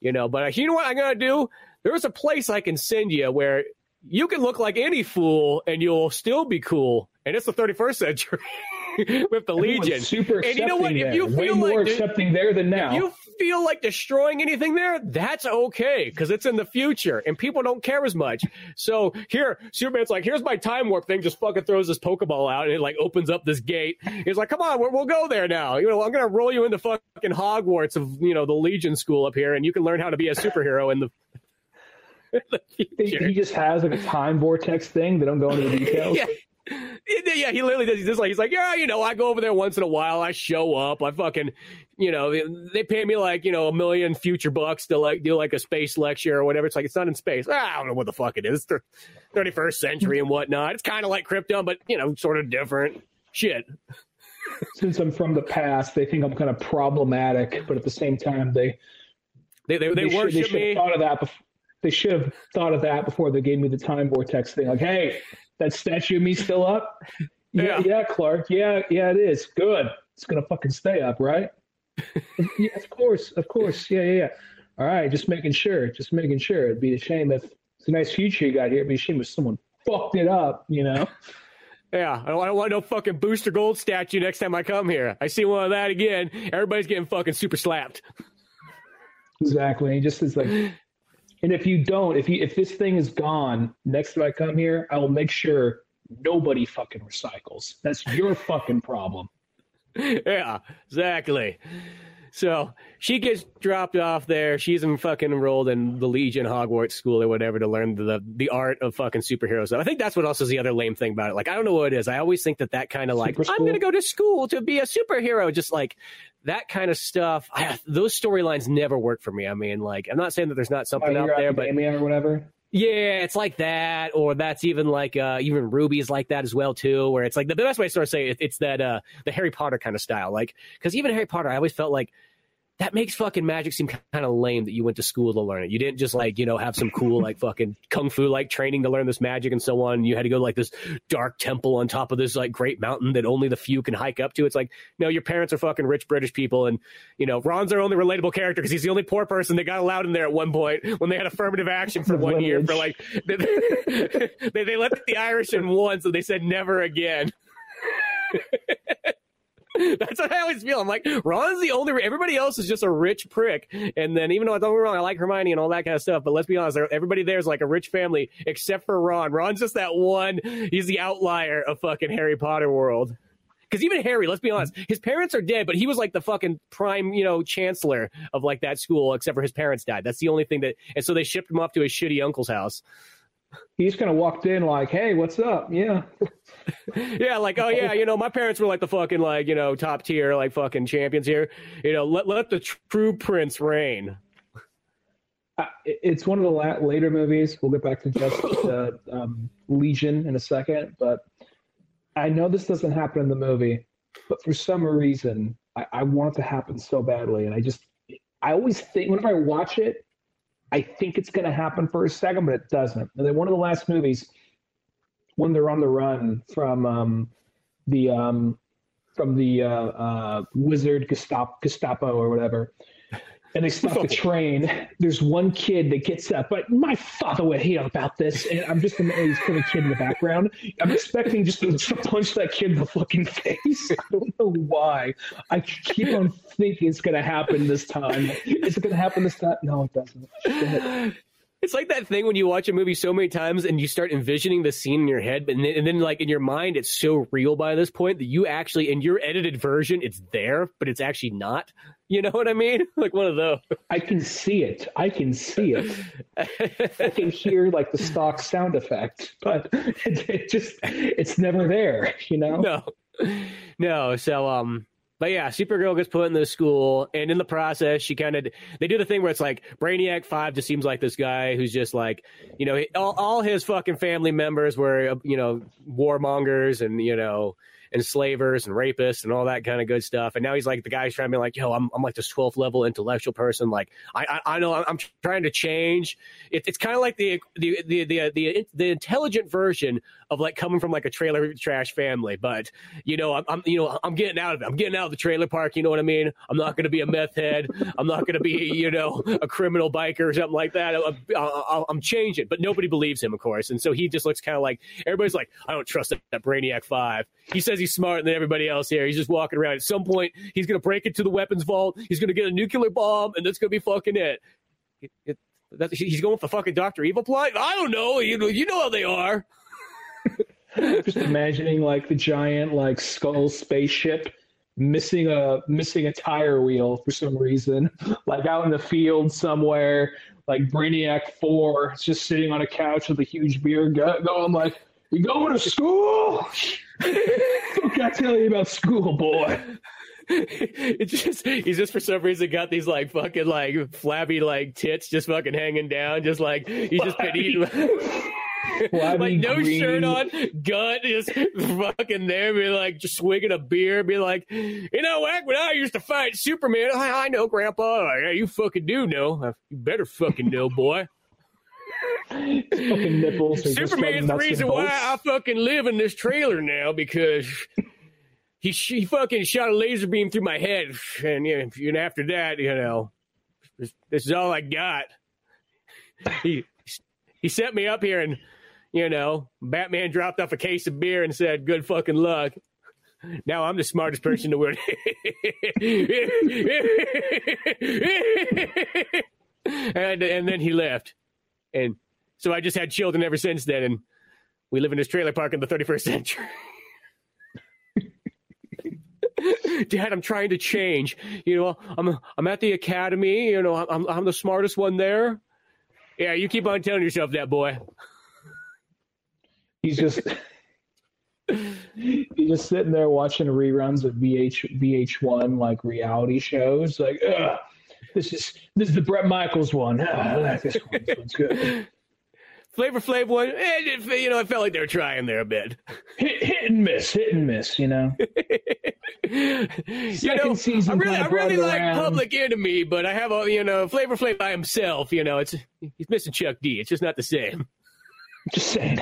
A: you know. But uh, you know what I'm gonna do? There is a place I can send you where you can look like any fool and you'll still be cool. And it's the 31st century with the Everyone's Legion.
B: Super
A: and
B: you
A: know what?
B: There.
A: If you
B: feel
A: Way
B: like more accepting there than now.
A: If you feel like destroying anything there, that's okay because it's in the future and people don't care as much. So here, Superman's like, here's my time warp thing. Just fucking throws this Pokeball out and it like opens up this gate. He's like, come on, we'll, we'll go there now. You know, I'm gonna roll you into fucking Hogwarts of you know the Legion school up here, and you can learn how to be a superhero in the
B: he just has like a time vortex thing. They don't go into the details.
A: yeah. Yeah, he literally does. He's just like he's like, yeah, you know, I go over there once in a while. I show up. I fucking, you know, they pay me like you know a million future bucks to like do like a space lecture or whatever. It's like it's not in space. Ah, I don't know what the fuck it is. Thirty first century and whatnot. It's kind of like Krypton, but you know, sort of different. Shit.
B: Since I'm from the past, they think I'm kind of problematic, but at the same time, they
A: they they, they, they worship
B: should, they
A: me.
B: Thought of that before they should have thought of that before they gave me the time vortex thing. Like, hey, that statue of me still up? Yeah, yeah, yeah, Clark. Yeah, yeah, it is. Good. It's gonna fucking stay up, right? yeah, of course, of course. Yeah, yeah, yeah. All right, just making sure. Just making sure. It'd be a shame if it's a nice future you got here. It'd be a shame if someone fucked it up. You know.
A: Yeah, I don't, I don't want no fucking Booster Gold statue next time I come here. I see one of that again. Everybody's getting fucking super slapped.
B: Exactly. He just is like And if you don't, if you if this thing is gone next time I come here, I will make sure nobody fucking recycles. That's your fucking problem.
A: yeah, exactly. So she gets dropped off there. She's in fucking enrolled in the Legion Hogwarts school or whatever to learn the the art of fucking superheroes. I think that's what also is the other lame thing about it. Like I don't know what it is. I always think that that kind of like I'm going to go to school to be a superhero. Just like that kind of stuff. I, those storylines never work for me. I mean, like I'm not saying that there's not something out there, but
B: or whatever.
A: Yeah, it's like that, or that's even like uh, even Ruby's like that as well too. Where it's like the best way to sort of say it, it's that uh, the Harry Potter kind of style. Like because even Harry Potter, I always felt like that makes fucking magic seem kind of lame that you went to school to learn it. You didn't just like, you know, have some cool like fucking kung fu like training to learn this magic and so on. You had to go to like this dark temple on top of this like great mountain that only the few can hike up to. It's like, no, your parents are fucking rich British people. And, you know, Ron's our only relatable character because he's the only poor person that got allowed in there at one point when they had affirmative action for one year for like, they, they, they let the Irish in once and they said never again. That's what I always feel. I'm like, Ron's the only. Everybody else is just a rich prick. And then, even though I don't get wrong, I like Hermione and all that kind of stuff. But let's be honest, everybody there is like a rich family, except for Ron. Ron's just that one. He's the outlier of fucking Harry Potter world. Because even Harry, let's be honest, his parents are dead, but he was like the fucking prime, you know, chancellor of like that school, except for his parents died. That's the only thing that, and so they shipped him off to his shitty uncle's house
B: he just kind of walked in like, "Hey, what's up?" Yeah,
A: yeah, like, oh yeah, you know, my parents were like the fucking like you know top tier like fucking champions here. You know, let let the true prince reign.
B: Uh, it's one of the la- later movies. We'll get back to just uh, um, Legion in a second, but I know this doesn't happen in the movie, but for some reason, I, I want it to happen so badly, and I just, I always think whenever I watch it, I think it's going to happen for a second, but it doesn't. And then one of the last movies, when they're on the run from um, the um, from the uh, uh, wizard Gestapo, Gestapo or whatever, and they stop the train. There's one kid that gets up, but my father would hate about this. And I'm just amazed for the kid in the background. I'm expecting just to, punch that kid in the fucking face. I don't know why. I keep on thinking it's going to happen this time. Is it going to happen this time? No, it doesn't.
A: It's like that thing when you watch a movie so many times and you start envisioning the scene in your head, but then, and then like in your mind, it's so real by this point that you actually, in your edited version, it's there, but it's actually not. You know what I mean? Like one of those.
B: I can see it. I can see it. I can hear like the stock sound effect, but it, it just, it's never there, you know?
A: No. No. So, um, but yeah, Supergirl gets put in the school, and in the process, she kind of they do the thing where it's like Brainiac Five just seems like this guy who's just like, you know, all, all his fucking family members were you know warmongers and you know enslavers and rapists and all that kind of good stuff. And now he's like the guy's trying to be like, yo, I'm, I'm like this 12th level intellectual person. Like I, I, I know I'm trying to change. It, it's kind of like the, the, the, the, uh, the, the intelligent version of like coming from like a trailer trash family. But you know, I'm, I'm, you know, I'm getting out of it. I'm getting out of the trailer park. You know what I mean? I'm not going to be a meth head. I'm not going to be, you know, a criminal biker or something like that. I'm, I'm changing, but nobody believes him, of course. And so he just looks kind of like everybody's like, I don't trust that, that Brainiac Five. He says he's smarter than everybody else here. He's just walking around. At some point, he's going to break into the weapons vault. He's going to get a nuclear bomb, and that's going to be fucking it. it, it he's going for fucking Doctor Evil plot. I don't know. You know, you know how they are.
B: Just imagining like the giant like skull spaceship missing a missing a tire wheel for some reason, like out in the field somewhere. Like Brainiac Four, just sitting on a couch with a huge beer gut, going like, "You going to school? what can I tell you about school, boy?"
A: it's just he's just for some reason got these like fucking like flabby like tits just fucking hanging down, just like he's just been eating like no green. shirt on, gut is fucking there, be like just swigging a beer, be like, you know, what? when I used to fight Superman, I, I know, Grandpa. Yeah, you fucking do know. Uh, you better fucking know, boy.
B: fucking nipples.
A: Superman's the reason why I fucking live in this trailer now because he he fucking shot a laser beam through my head, and, you know, and after that, you know, this, this is all I got. He he set me up here and you know, Batman dropped off a case of beer and said, "Good fucking luck." Now I'm the smartest person in the world. and and then he left. And so I just had children ever since then, and we live in this trailer park in the 31st century. Dad, I'm trying to change. You know, I'm I'm at the academy. You know, I'm I'm the smartest one there. Yeah, you keep on telling yourself that, boy.
B: He's just he's just sitting there watching reruns of VH VH1 like reality shows. Like, this is this is the Bret Michaels one. Ah, I like this one. This one's good.
A: Flavor Flav one, eh, you know, I felt like they were trying there a bit.
B: Hit, hit and miss, hit and miss. You know.
A: you know, season. I really, I really like around. Public Enemy, but I have a you know Flavor Flav by himself. You know, it's he's missing Chuck D. It's just not the same.
B: Just saying.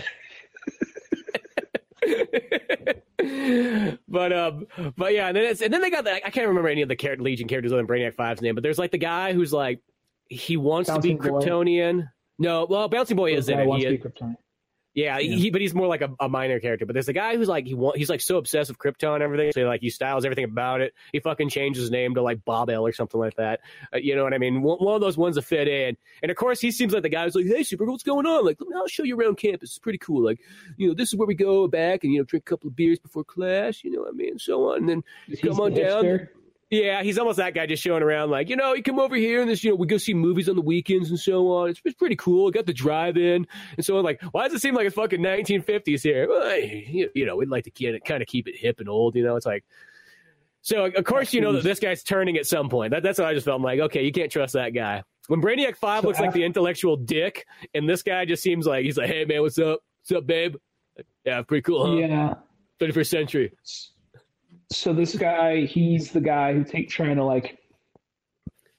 A: but um, but yeah, and then it's, and then they got the, I can't remember any of the character, Legion characters other than Brainiac 5's name, but there's like the guy who's like he wants Bouncing to be Kryptonian. Boy. No, well, Bouncing Boy is in it. He, yeah, yeah. He, but he's more like a, a, minor character. But there's a guy who's like he want, he's like so obsessed with Krypton and everything. So like he styles everything about it. He fucking changes his name to like Bob-El or something like that. Uh, you know what I mean? One, one, of those ones that fit in. And of course, he seems like the guy who's like, "Hey, Super, what's going on? Like, I'll show you around campus. It's pretty cool. Like, you know, this is where we go back and you know drink a couple of beers before class. You know what I mean? And so on. And then come on down." Yeah, he's almost that guy just showing around like, you know, you come over here and this, you know, we go see movies on the weekends and so on. It's, it's pretty cool. Got the drive in and so on. Like, why does it seem like it's fucking 1950s here? Well, you, you know, we'd like to kind of keep it hip and old, you know? It's like, so of course, you know that this guy's turning at some point. That, that's what I just felt I'm like, okay, you can't trust that guy. When Brainiac 5 looks like the intellectual dick and this guy just seems like, he's like, hey man, what's up? What's up, babe? Yeah, pretty cool, huh?
B: Yeah.
A: 21st century
B: so this guy, he's the guy who take trying to like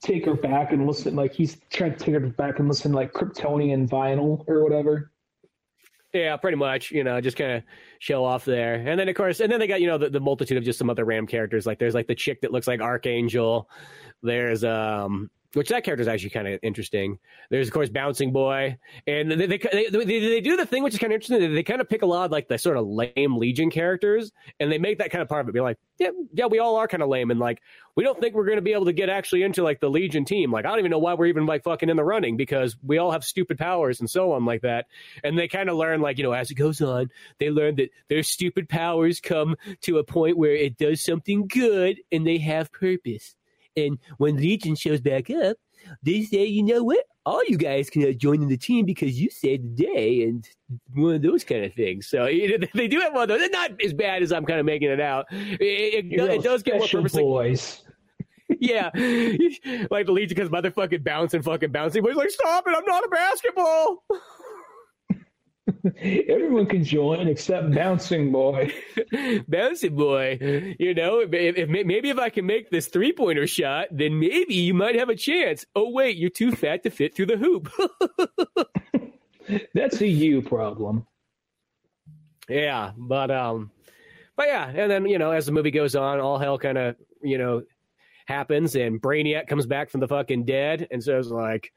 B: take her back and listen, like he's trying to take her back and listen like Kryptonian vinyl or whatever.
A: Yeah, pretty much. You know, just kind of show off there, and then of course, and then they got you know the, the multitude of just some other Ram characters. Like there's like the chick that looks like Archangel. There's um which that character is actually kind of interesting. There's of course Bouncing Boy, and they they, they they, do the thing which is kind of interesting. They, they, kind of pick a lot of like the sort of lame Legion characters, and they make that kind of part of it. Be like, yeah, yeah, we all are kind of lame, and like we don't think we're going to be able to get actually into like the Legion team. Like I don't even know why we're even like fucking in the running because we all have stupid powers and so on like that. And they kind of learn like you know as it goes on, they learn that their stupid powers come to a point where it does something good and they have purpose. And when Legion shows back up, they say, you know what? All you guys can join in the team because you saved the day and one of those kind of things. So you know, they do have one of those. They're not as bad as I'm kind of making it out. It, it, it does get more purposeful.
B: Boys.
A: yeah, like the Legion because motherfucking bouncing, fucking bouncing. But he's like, stop it! I'm not a basketball.
B: Everyone can join except Bouncing Boy.
A: Bouncing Boy, you know, if, if, maybe if I can make this three pointer shot, then maybe you might have a chance. Oh wait, you're too fat to fit through the hoop.
B: That's a you problem.
A: Yeah, but um, but yeah, and then you know, as the movie goes on, all hell kind of you know happens, and Brainiac comes back from the fucking dead, and says like,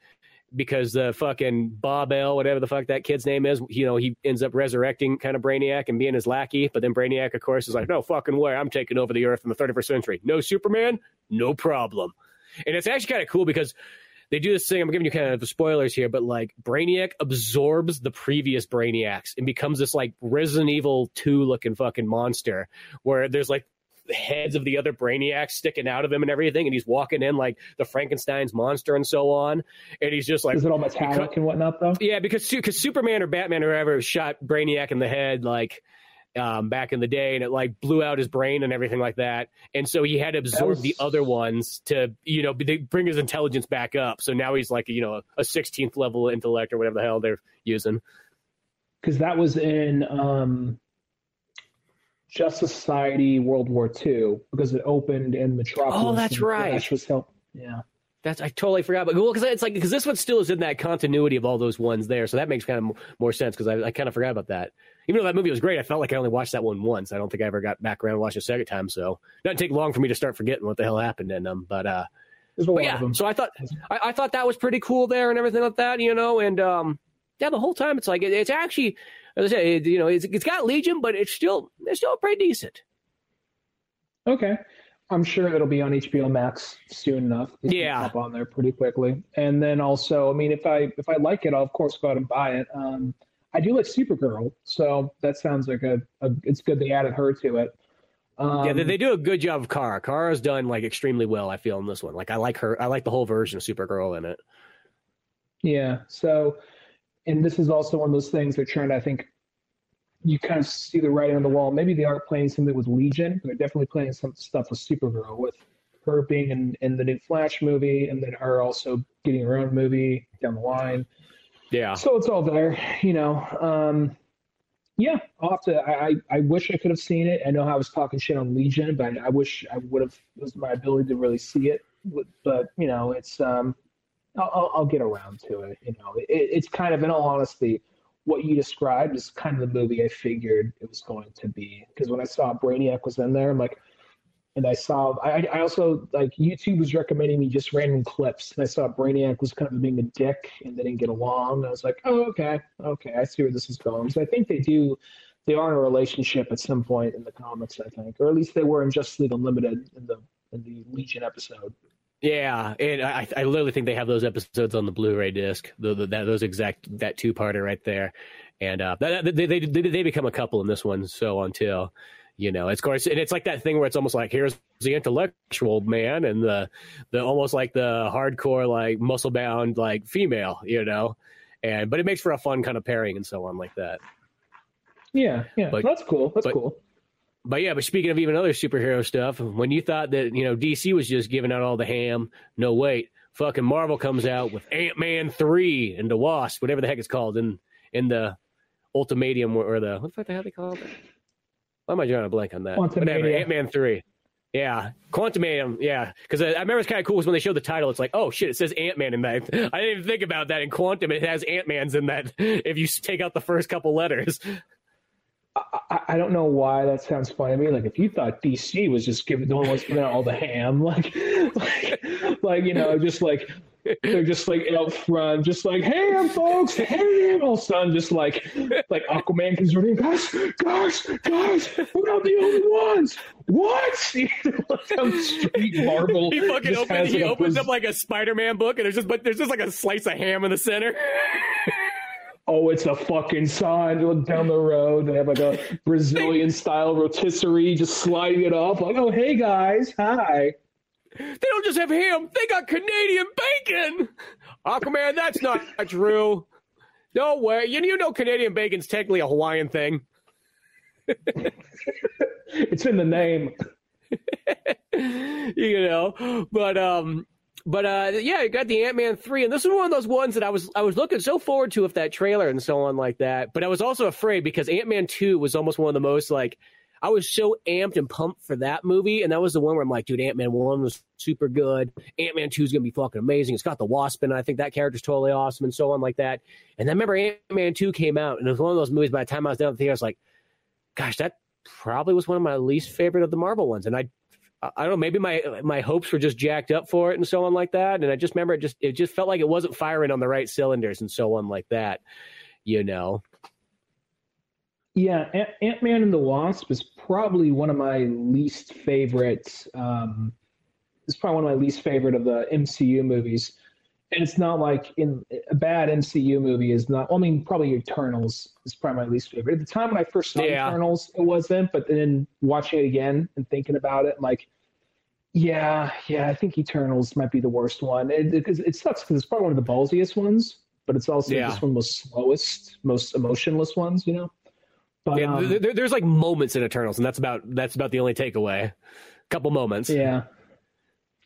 A: because the fucking Bob-El, whatever the fuck that kid's name is, you know, he ends up resurrecting kind of Brainiac and being his lackey. But then Brainiac, of course, is like, no fucking way, I'm taking over the Earth in the 31st century. No Superman, no problem. And it's actually kind of cool because they do this thing. I'm giving you kind of the spoilers here, but like Brainiac absorbs the previous Brainiacs and becomes this like Resident Evil 2 looking fucking monster where there's like heads of the other brainiacs sticking out of him and everything, and he's walking in like the Frankenstein's monster and so on. And he's just like,
B: is it all metallic and whatnot though?
A: Yeah, because because Superman or Batman or whoever shot Brainiac in the head like um, back in the day, and it like blew out his brain and everything like that. And so he had to absorb was... the other ones to you know bring his intelligence back up. So now he's like you know a 16th level intellect or whatever the hell they're using.
B: Because that was in um, Justice Society World War II because it opened in Metropolis.
A: Oh, that's right.
B: Flash was help. Yeah.
A: That's I totally forgot, but well, because it's like because this one still is in that continuity of all those ones there, so that makes kind of more sense because I, I kind of forgot about that. Even though that movie was great, I felt like I only watched that one once. I don't think I ever got back around and watched it a second time, so it doesn't take long for me to start forgetting what the hell happened in them. But uh, but yeah, so I thought I, I, thought that was pretty cool there and everything like that, you know, and um, yeah, the whole time it's like it, it's actually as I say, it, you know, it's, it's got Legion, but it's still it's still pretty decent.
B: Okay. I'm sure it'll be on HBO Max soon enough. It
A: yeah,
B: up on there pretty quickly. And then also, I mean, if I if I like it, I'll of course go out and buy it. Um, I do like Supergirl, so that sounds like a, a it's good they added her to it.
A: Um, yeah, they, they, do a good job of Kara. Kara's done like extremely well. I feel in this one. Like I like her. I like the whole version of Supergirl in it.
B: Yeah. So, and this is also one of those things they're trying to. I think you kind of see the writing on the wall. Maybe they aren't playing something with Legion. They're definitely playing some stuff with Supergirl, with her being in, in the new Flash movie, and then her also getting her own movie down the line.
A: Yeah.
B: So it's all there, you know. Um, yeah, I'll have to. I, I, I wish I could have seen it. I know I was talking shit on Legion, but I wish I would have. It was my ability to really see it. But you know, it's um, I'll, I'll get around to it. You know, it, it's kind of, in all honesty, what you described is kind of the movie I figured it was going to be. Because when I saw Brainiac was in there, I'm like, and I saw, I, I also like YouTube was recommending me just random clips, and I saw Brainiac was kind of being a dick and they didn't get along. I was like, oh, okay, okay, I see where this is going. So I think they do, they are in a relationship at some point in the comics, I think, or at least they were in Justice League Unlimited in the in the Legion episode.
A: Yeah, and I, I literally think they have those episodes on the Blu-ray disc. The, the, that those exact that two-parter right there, and uh, they, they, they they become a couple in this one. So until you know, it's of course, and it's like that thing where it's almost like here's the intellectual man and the the almost like the hardcore like muscle bound like female, you know, and but it makes for a fun kind of pairing and so on like that.
B: Yeah, yeah, but, that's cool. That's
A: but,
B: cool
A: but yeah, but speaking of even other superhero stuff, when you thought that you know DC was just giving out all the ham, no wait, fucking Marvel comes out with Ant Man three and the Wasp, whatever the heck it's called, in in the Ultimatum or the what the hell they call it? Why am I drawing a blank on that? Whatever, Ant Man three. Yeah, Quantumanium. Yeah, because I, I, remember it's kind of cool was when they showed the title. It's like, oh shit, it says Ant Man in that. I didn't even think about that. In Quantum, it has Ant Man's in that. If you take out the first couple letters.
B: I, I, don't know why that sounds funny to me. Like if you thought DC was just giving the one was giving out all the ham, like, like, like you know, just like they're just like out front, just like ham, folks, ham. All of a sudden, just like like Aquaman comes running, guys, guys, guys, we're not the only ones. What? Some street Marvel.
A: He fucking opens. He like opens up like a Spider-Man book, and there's just but there's just like a slice of ham in the center
B: oh, it's a fucking sign. Look down the road. They have like a Brazilian style rotisserie just sliding it off. Like, oh, hey guys, hi.
A: They don't just have ham, they got Canadian bacon. Aquaman, that's not true. No way. You, you know Canadian bacon's technically a Hawaiian thing.
B: it's in the name.
A: you know, but um but uh, yeah, you got the Ant Man three, and this is one of those ones that I was I was looking so forward to with that trailer and so on like that. But I was also afraid because Ant Man two was almost one of the most like I was so amped and pumped for that movie, and that was the one where I'm like, dude, Ant Man one was super good. Ant Man two is gonna be fucking amazing. It's got the Wasp, in and I think that character's totally awesome, and so on like that. And then remember Ant Man two came out, and it was one of those movies. By the time I was done with the theater, I was like, gosh, that probably was one of my least favorite of the Marvel ones, and I I don't know, maybe my my hopes were just jacked up for it and so on like that. And I just remember it just it just felt like it wasn't firing on the right cylinders and so on like that, you know.
B: Yeah, Ant Man and the Wasp is probably one of my least favorite. Um, it's probably one of my least favorite of the MCU movies, and it's not like in a bad MCU movie is not. Well, I mean, probably Eternals is probably my least favorite. At the time when I first saw yeah. Eternals, it wasn't, but then watching it again and thinking about it, I'm like yeah, yeah, I think Eternals might be the worst one. It, it, it sucks because it's probably one of the ballsiest ones, but it's also yeah. just one of the most slowest, most emotionless ones. You know.
A: But, yeah, um, there, there's like moments in Eternals, and that's about that's about the only takeaway. Couple moments.
B: Yeah.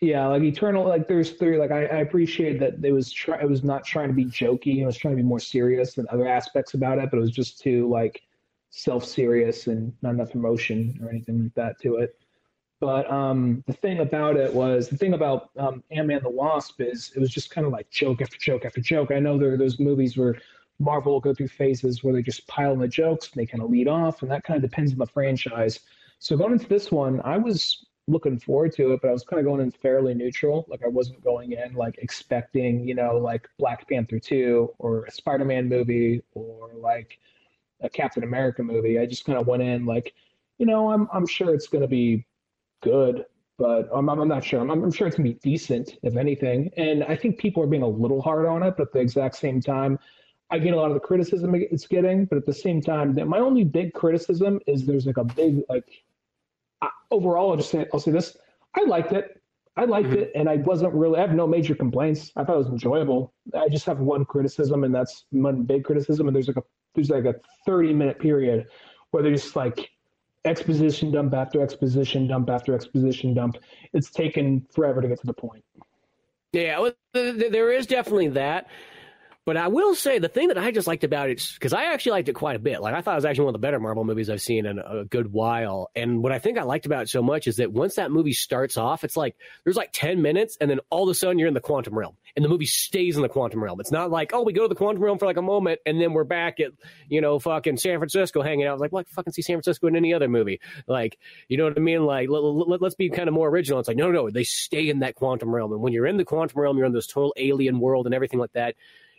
B: Yeah, like Eternal, like there's three. Like I, I appreciate that it was try, it was not trying to be jokey. It was trying to be more serious than other aspects about it, but it was just too like self serious and not enough emotion or anything like that to it. But um, the thing about it was the thing about um, Ant-Man the Wasp is it was just kind of like joke after joke after joke. I know there are those movies where Marvel will go through phases where they just pile in the jokes and they kind of lead off, and that kind of depends on the franchise. So going into this one, I was looking forward to it, but I was kind of going in fairly neutral. Like I wasn't going in like expecting, you know, like Black Panther 2 or a Spider-Man movie or like a Captain America movie. I just kind of went in like, you know, I'm I'm sure it's going to be good, but I'm, I'm not sure. I'm, I'm sure it's gonna be decent, if anything. And I think people are being a little hard on it, but at the exact same time, I get a lot of the criticism it's getting. But at the same time, my only big criticism is there's like a big like overall. I'll just say I'll say this: I liked it. I liked mm-hmm. it, and I wasn't really. I have no major complaints. I thought it was enjoyable. I just have one criticism, and that's one big criticism. And there's like a there's like a 30 minute period where there's like exposition dump after exposition dump after exposition dump. It's taken forever to get to the point.
A: Yeah, well, there is definitely that. But I will say the thing that I just liked about it, because I actually liked it quite a bit. Like I thought it was actually one of the better Marvel movies I've seen in a good while. And what I think I liked about it so much is that once that movie starts off, it's like there's like ten minutes, and then all of a sudden you're in the quantum realm, and the movie stays in the quantum realm. It's not like oh we go to the quantum realm for like a moment, and then we're back at you know fucking San Francisco hanging out. Like, well, I fucking see San Francisco in any other movie. Like you know what I mean? Like let, let, let's be kind of more original. It's like no, no, they stay in that quantum realm, and when you're in the quantum realm, you're in this total alien world and everything like that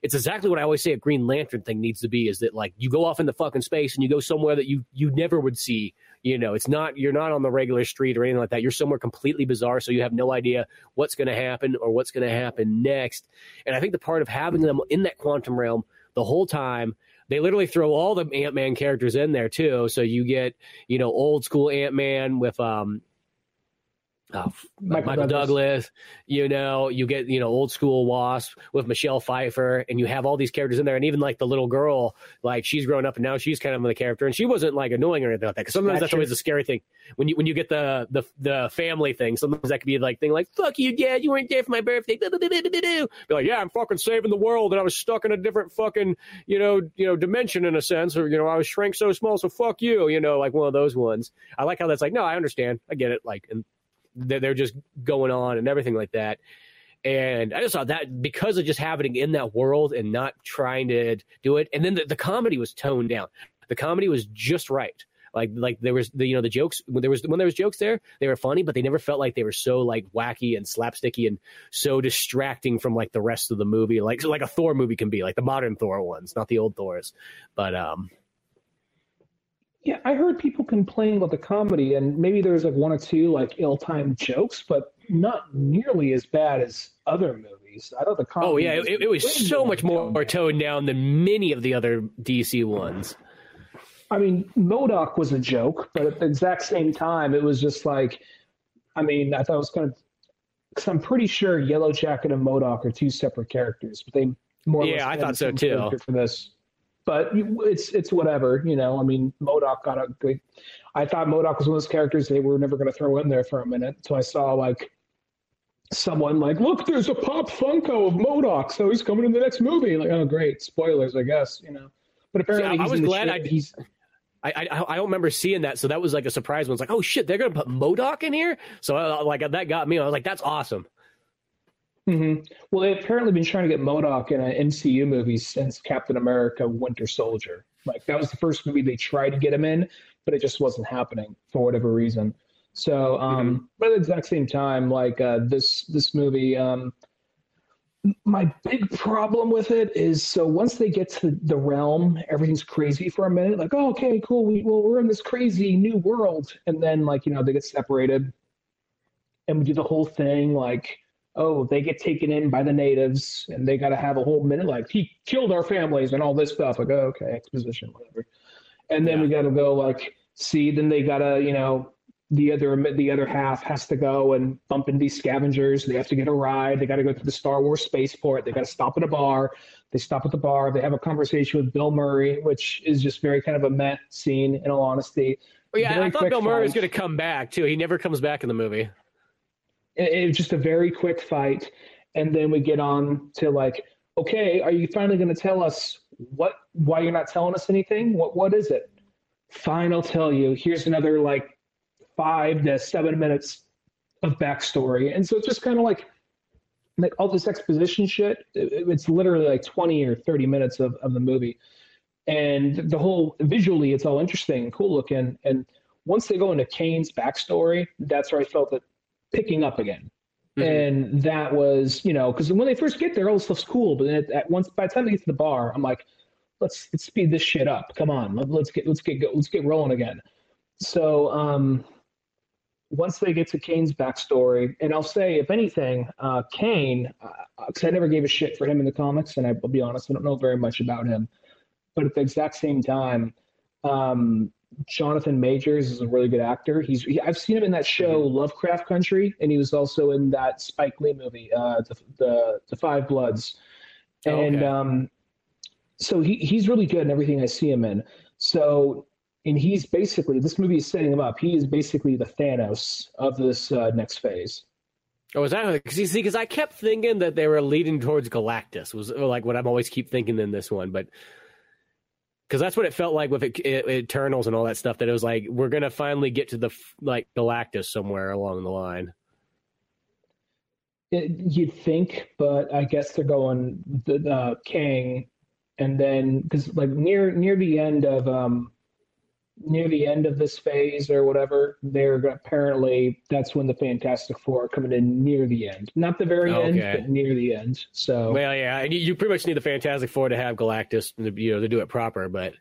A: it's exactly what I always say a Green Lantern thing needs to be is that like you go off in the fucking space and you go somewhere that you you never would see. You know, it's not you're not on the regular street or anything like that. You're somewhere completely bizarre, so you have no idea what's going to happen or what's going to happen next. And I think the part of having them in that quantum realm the whole time they literally throw all the Ant Man characters in there too. So you get, you know, old school Ant Man with um, uh, Michael, Michael Douglas. Douglas. you know, you get, you know, old school Wasp with Michelle Pfeiffer, and you have all these characters in there. And even like the little girl, like she's grown up and now she's kind of the character, and she wasn't like annoying or anything like that. Because sometimes that's, that's always a scary thing when you when you get the the the family thing. Sometimes that could be like thing like "fuck you, dad, you weren't there for my birthday." Be like, yeah, I'm fucking saving the world, and I was stuck in a different fucking you know you know dimension in a sense, or you know I was shrank so small, so fuck you, you know, like one of those ones. I like how that's like, no, I understand, I get it, like and they're just going on and everything like that. And I just thought that because of just happening in that world and not trying to do it, and then the, the comedy was toned down. The comedy was just right. Like like there was the you know the jokes when there was when there was jokes there they were funny but they never felt like they were so like wacky and slapsticky and so distracting from like the rest of the movie like so like a Thor movie can be like the modern Thor ones not the old Thors but um
B: yeah, I heard people complain about the comedy, and maybe there's like one or two like ill-timed jokes, but not nearly as bad as other movies. I thought the oh, comedy.
A: Oh yeah, it, it was so much more toned, toned down than many of the other DC ones.
B: I mean, MODOK was a joke, but at the exact same time, it was just like, I mean, I thought it was kind of because I'm pretty sure Yellow Jacket and MODOK are two separate characters, but they more.
A: Yeah, I thought so too.
B: For this, but it's it's whatever, you know. I mean, MODOK got a good. I thought MODOK was one of those characters they were never going to throw in there for a minute. So I saw like someone like, look, there's a pop Funko of MODOK, so he's coming in the next movie. Like, oh, great, spoilers, I guess, you know. But apparently,
A: yeah, I was glad
B: I
A: he's. I, I, I don't remember seeing that, so that was like a surprise. When it's like, oh shit, they're gonna put MODOK in here. So uh, like that got me. I was like, that's awesome.
B: Mm-hmm. Well, they've apparently been trying to get MODOK in an MCU movie since Captain America: Winter Soldier. Like that was the first movie they tried to get him in, but it just wasn't happening for whatever reason. So, um, mm-hmm. but at the exact same time, like uh, this this movie, um, my big problem with it is so once they get to the realm, everything's crazy for a minute. Like, oh, okay, cool, we well we're in this crazy new world, and then like you know they get separated, and we do the whole thing like oh, they get taken in by the natives and they got to have a whole minute like he killed our families and all this stuff. Like, oh, okay, exposition, whatever. And then yeah. we got to go like see. Then they got to you know the other the other half has to go and bump into these scavengers. They have to get a ride. They got to go to the Star Wars spaceport. They got to stop at a bar. They stop at the bar. They have a conversation with Bill Murray, which is just very kind of a met scene. In all honesty.
A: Well, yeah, very I thought Bill Murray was going to come back too. He never comes back in the movie
B: it was just a very quick fight. And then we get on to like okay are you finally going to tell us what why you're not telling us anything? What what is it? Fine i'll tell you. Here's another like five to seven minutes of backstory. And so it's just kind of like like all this exposition shit it's literally like 20 or 30 minutes of, of the movie. And the whole visually it's all interesting and cool looking. And once they go into Kang's backstory that's where i felt that picking up again. Mm-hmm. And that was, you know, because when they first get there, all this stuff's cool. But then at, at, once, by the time they get to the bar, I'm like, let's let's speed this shit up. Come on, Let, us get let's get let's get rolling again. So, um, once they get to Kang's backstory, and I'll say, if anything, uh, Kang, because uh, I never gave a shit for him in the comics, and I, will be honest, I don't know very much about him. But at the exact same time, um, Jonathan Majors is a really good actor. He's he, I've seen him in that show mm-hmm. Lovecraft Country, and he was also in that Spike Lee movie, uh, the, the the Five Bloods, oh, and okay. um, so he he's really good in everything I see him in. So and he's basically this movie is setting him up. He is basically the Thanos of this uh, next phase.
A: Oh, is that because you see? Because I kept thinking that they were leading towards Galactus. Was like what I'm always keep thinking in this one, but because that's what it felt like with it, it, Eternals and all that stuff. That it was like we're gonna finally get to the like Galactus somewhere along the line.
B: It, you'd think, but I guess they're going the uh, Kang, and then because like near near the end of um near the end of this phase or whatever, they're apparently that's when the Fantastic Four are coming in near the end, not the very okay. end, but near the end. So
A: well, yeah, and you pretty much need the Fantastic Four to have Galactus, you know, to do it proper. But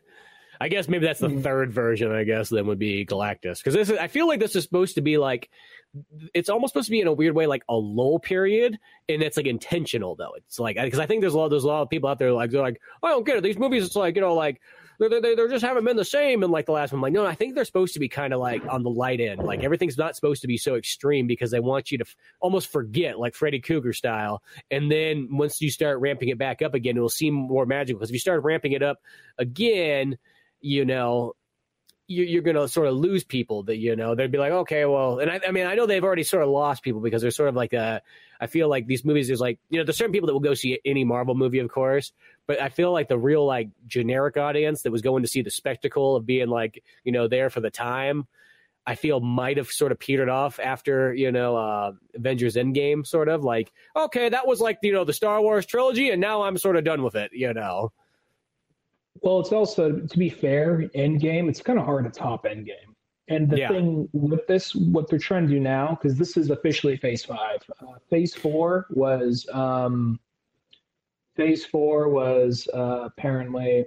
A: I guess maybe that's the mm-hmm. third version. I guess then would be Galactus because this is, I feel like this is supposed to be like it's almost supposed to be in a weird way like a lull period and it's like intentional though it's like because i think there's a lot there's a lot of people out there like they're like oh, i don't get it these movies it's like you know like they're, they they're just haven't been the same in like the last one. I'm like, no, I think they're supposed to be kind of like on the light end. Like everything's not supposed to be so extreme because they want you to f- almost forget, like Freddy Krueger style. And then once you start ramping it back up again, it will seem more magical. Because if you start ramping it up again, you know, you're going to sort of lose people that you know they'd be like okay well and I, I, mean i know they've already sort of lost people because they're sort of like a i feel like these movies there's like you know there's certain people that will go see any marvel movie of course but i feel like the real like generic audience that was going to see the spectacle of being like you know there for the time i feel might have sort of petered off after you know uh avengers endgame sort of like okay that was like you know the star wars trilogy and now i'm sort of done with it you know
B: well, it's also to be fair, Endgame. It's kind of hard to top Endgame. And the yeah. thing with this, what they're trying to do now, because this is officially Phase Five. Uh, phase Four was um, Phase Four was uh, apparently